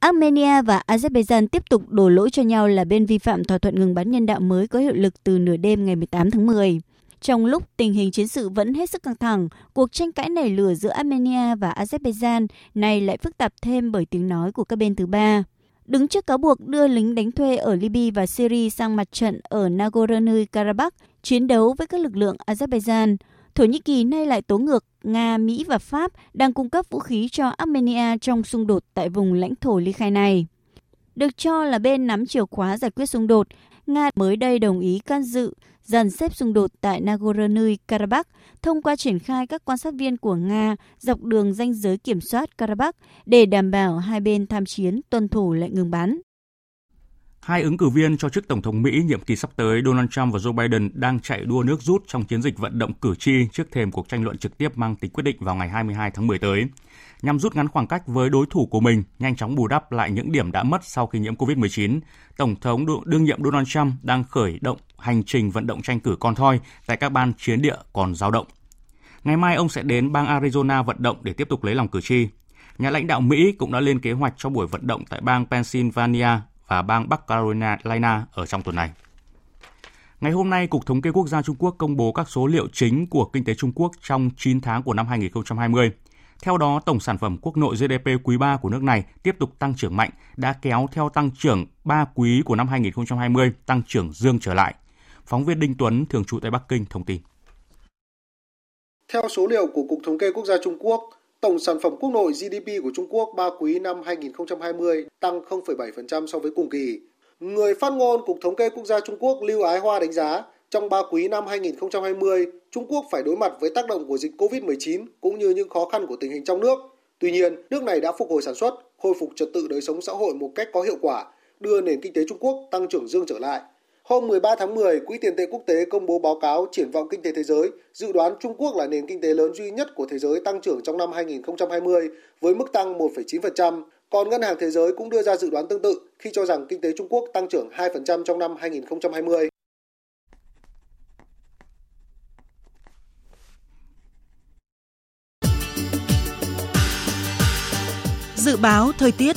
V: Armenia và Azerbaijan tiếp tục đổ lỗi cho nhau là bên vi phạm thỏa thuận ngừng bắn nhân đạo mới có hiệu lực từ nửa đêm ngày 18 tháng 10. Trong lúc tình hình chiến sự vẫn hết sức căng thẳng, cuộc tranh cãi nảy lửa giữa Armenia và Azerbaijan này lại phức tạp thêm bởi tiếng nói của các bên thứ ba. Đứng trước cáo buộc đưa lính đánh thuê ở Libya và Syria sang mặt trận ở Nagorno-Karabakh, chiến đấu với các lực lượng Azerbaijan, Thổ Nhĩ Kỳ nay lại tố ngược Nga, Mỹ và Pháp đang cung cấp vũ khí cho Armenia trong xung đột tại vùng lãnh thổ ly khai này. Được cho là bên nắm chìa khóa giải quyết xung đột, Nga mới đây đồng ý can dự dàn xếp xung đột tại Nagorno-Karabakh thông qua triển khai các quan sát viên của Nga dọc đường danh giới kiểm soát Karabakh để đảm bảo hai bên tham chiến tuân thủ lệnh ngừng bắn.
A: Hai ứng cử viên cho chức Tổng thống Mỹ nhiệm kỳ sắp tới, Donald Trump và Joe Biden, đang chạy đua nước rút trong chiến dịch vận động cử tri trước thềm cuộc tranh luận trực tiếp mang tính quyết định vào ngày 22 tháng 10 tới. Nhằm rút ngắn khoảng cách với đối thủ của mình, nhanh chóng bù đắp lại những điểm đã mất sau khi nhiễm COVID-19, Tổng thống đương nhiệm Donald Trump đang khởi động hành trình vận động tranh cử con thoi tại các bang chiến địa còn dao động. Ngày mai ông sẽ đến bang Arizona vận động để tiếp tục lấy lòng cử tri. Nhà lãnh đạo Mỹ cũng đã lên kế hoạch cho buổi vận động tại bang Pennsylvania và bang Bắc Carolina ở trong tuần này. Ngày hôm nay, Cục Thống kê Quốc gia Trung Quốc công bố các số liệu chính của kinh tế Trung Quốc trong 9 tháng của năm 2020. Theo đó, tổng sản phẩm quốc nội GDP quý 3 của nước này tiếp tục tăng trưởng mạnh, đã kéo theo tăng trưởng 3 quý của năm 2020 tăng trưởng dương trở lại. Phóng viên Đinh Tuấn, thường trú tại Bắc Kinh, thông tin.
W: Theo số liệu của Cục Thống kê Quốc gia Trung Quốc, Tổng sản phẩm quốc nội GDP của Trung Quốc 3 quý năm 2020 tăng 0,7% so với cùng kỳ. Người phát ngôn Cục Thống kê Quốc gia Trung Quốc Lưu Ái Hoa đánh giá, trong 3 quý năm 2020, Trung Quốc phải đối mặt với tác động của dịch COVID-19 cũng như những khó khăn của tình hình trong nước. Tuy nhiên, nước này đã phục hồi sản xuất, khôi phục trật tự đời sống xã hội một cách có hiệu quả, đưa nền kinh tế Trung Quốc tăng trưởng dương trở lại. Hôm 13 tháng 10, Quỹ tiền tệ quốc tế công bố báo cáo triển vọng kinh tế thế giới, dự đoán Trung Quốc là nền kinh tế lớn duy nhất của thế giới tăng trưởng trong năm 2020 với mức tăng 1,9%. Còn Ngân hàng Thế giới cũng đưa ra dự đoán tương tự khi cho rằng kinh tế Trung Quốc tăng trưởng 2% trong năm 2020.
G: Dự báo thời tiết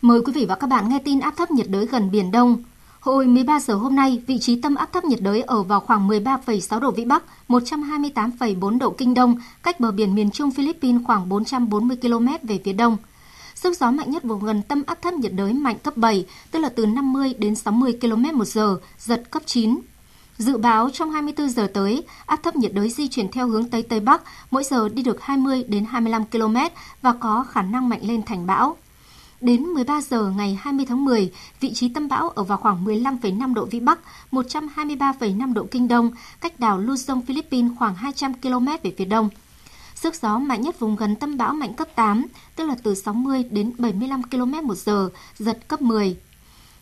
X: Mời quý vị và các bạn nghe tin áp thấp nhiệt đới gần Biển Đông. Hồi 13 giờ hôm nay, vị trí tâm áp thấp nhiệt đới ở vào khoảng 13,6 độ Vĩ Bắc, 128,4 độ Kinh Đông, cách bờ biển miền Trung Philippines khoảng 440 km về phía đông. Sức gió mạnh nhất vùng gần tâm áp thấp nhiệt đới mạnh cấp 7, tức là từ 50 đến 60 km một giờ, giật cấp 9. Dự báo trong 24 giờ tới, áp thấp nhiệt đới di chuyển theo hướng Tây Tây Bắc, mỗi giờ đi được 20 đến 25 km và có khả năng mạnh lên thành bão. Đến 13 giờ ngày 20 tháng 10, vị trí tâm bão ở vào khoảng 15,5 độ Vĩ Bắc, 123,5 độ Kinh Đông, cách đảo Luzon, Philippines khoảng 200 km về phía đông. Sức gió mạnh nhất vùng gần tâm bão mạnh cấp 8, tức là từ 60 đến 75 km một giờ, giật cấp 10.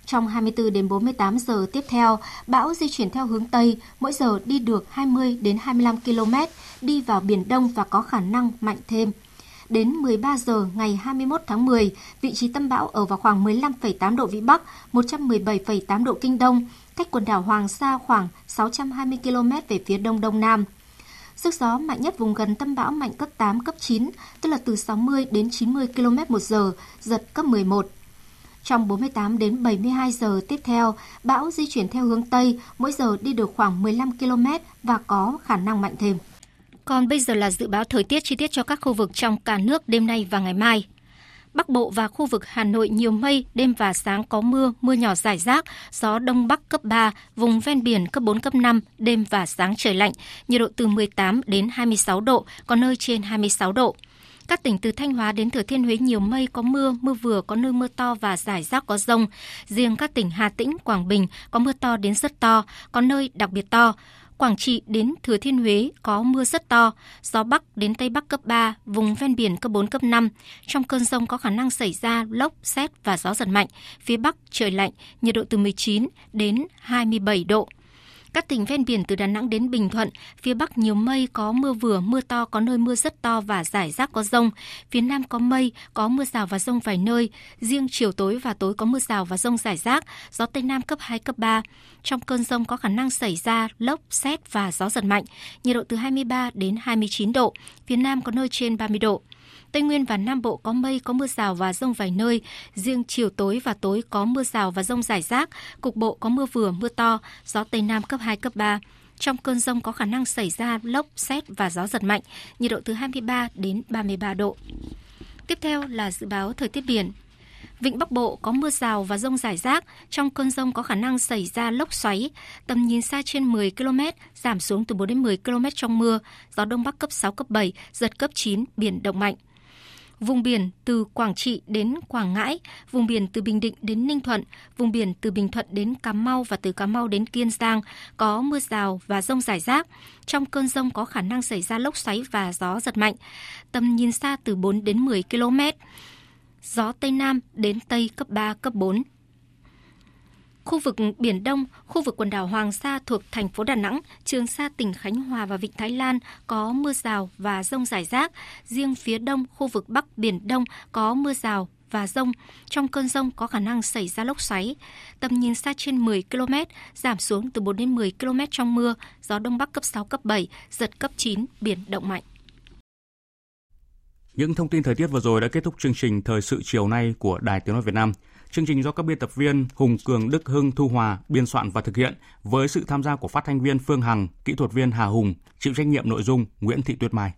X: Trong 24 đến 48 giờ tiếp theo, bão di chuyển theo hướng Tây, mỗi giờ đi được 20 đến 25 km, đi vào Biển Đông và có khả năng mạnh thêm. Đến 13 giờ ngày 21 tháng 10, vị trí tâm bão ở vào khoảng 15,8 độ Vĩ Bắc, 117,8 độ Kinh Đông, cách quần đảo Hoàng Sa khoảng 620 km về phía đông đông nam. Sức gió mạnh nhất vùng gần tâm bão mạnh cấp 8, cấp 9, tức là từ 60 đến 90 km một giờ, giật cấp 11. Trong 48 đến 72 giờ tiếp theo, bão di chuyển theo hướng Tây, mỗi giờ đi được khoảng 15 km và có khả năng mạnh thêm. Còn bây giờ là dự báo thời tiết chi tiết cho các khu vực trong cả nước đêm nay và ngày mai. Bắc Bộ và khu vực Hà Nội nhiều mây, đêm và sáng có mưa, mưa nhỏ rải rác, gió đông bắc cấp 3, vùng ven biển cấp 4 cấp 5, đêm và sáng trời lạnh, nhiệt độ từ 18 đến 26 độ, có nơi trên 26 độ. Các tỉnh từ Thanh Hóa đến Thừa Thiên Huế nhiều mây có mưa, mưa vừa có nơi mưa to và rải rác có rông. Riêng các tỉnh Hà Tĩnh, Quảng Bình có mưa to đến rất to, có nơi đặc biệt to. Quảng Trị đến Thừa Thiên Huế có mưa rất to, gió Bắc đến Tây Bắc cấp 3, vùng ven biển cấp 4, cấp 5. Trong cơn rông có khả năng xảy ra lốc, xét và gió giật mạnh. Phía Bắc trời lạnh, nhiệt độ từ 19 đến 27 độ. Các tỉnh ven biển từ Đà Nẵng đến Bình Thuận, phía Bắc nhiều mây, có mưa vừa, mưa to, có nơi mưa rất to và rải rác có rông. Phía Nam có mây, có mưa rào và rông vài nơi. Riêng chiều tối và tối có mưa rào và rông rải rác, gió Tây Nam cấp 2, cấp 3. Trong cơn rông có khả năng xảy ra lốc, xét và gió giật mạnh, nhiệt độ từ 23 đến 29 độ, phía Nam có nơi trên 30 độ. Tây Nguyên và Nam Bộ có mây, có mưa rào và rông vài nơi. Riêng chiều tối và tối có mưa rào và rông rải rác. Cục bộ có mưa vừa, mưa to, gió Tây Nam cấp 2, cấp 3. Trong cơn rông có khả năng xảy ra lốc, xét và gió giật mạnh, nhiệt độ từ 23 đến 33 độ. Tiếp theo là dự báo thời tiết biển. Vịnh Bắc Bộ có mưa rào và rông rải rác, trong cơn rông có khả năng xảy ra lốc xoáy, tầm nhìn xa trên 10 km, giảm xuống từ 4 đến 10 km trong mưa, gió Đông Bắc cấp 6, cấp 7, giật cấp 9, biển động mạnh. Vùng biển từ Quảng Trị đến Quảng Ngãi, vùng biển từ Bình Định đến Ninh Thuận, vùng biển từ Bình Thuận đến Cà Mau và từ Cà Mau đến Kiên Giang có mưa rào và rông rải rác. Trong cơn rông có khả năng xảy ra lốc xoáy và gió giật mạnh. Tầm nhìn xa từ 4 đến 10 km. Gió Tây Nam đến Tây cấp 3, cấp 4. Khu vực Biển Đông, khu vực quần đảo Hoàng Sa thuộc thành phố Đà Nẵng, Trường Sa tỉnh Khánh Hòa và Vịnh Thái Lan có mưa rào và rông rải rác. Riêng phía đông, khu vực Bắc Biển Đông có mưa rào và rông. Trong cơn rông có khả năng xảy ra lốc xoáy. Tầm nhìn xa trên 10 km, giảm xuống từ 4 đến 10 km trong mưa, gió Đông Bắc cấp 6, cấp 7, giật cấp 9, biển động mạnh.
A: Những thông tin thời tiết vừa rồi đã kết thúc chương trình Thời sự chiều nay của Đài Tiếng Nói Việt Nam. Chương trình do các biên tập viên Hùng Cường, Đức Hưng, Thu Hòa biên soạn và thực hiện với sự tham gia của phát thanh viên Phương Hằng, kỹ thuật viên Hà Hùng, chịu trách nhiệm nội dung Nguyễn Thị Tuyết Mai.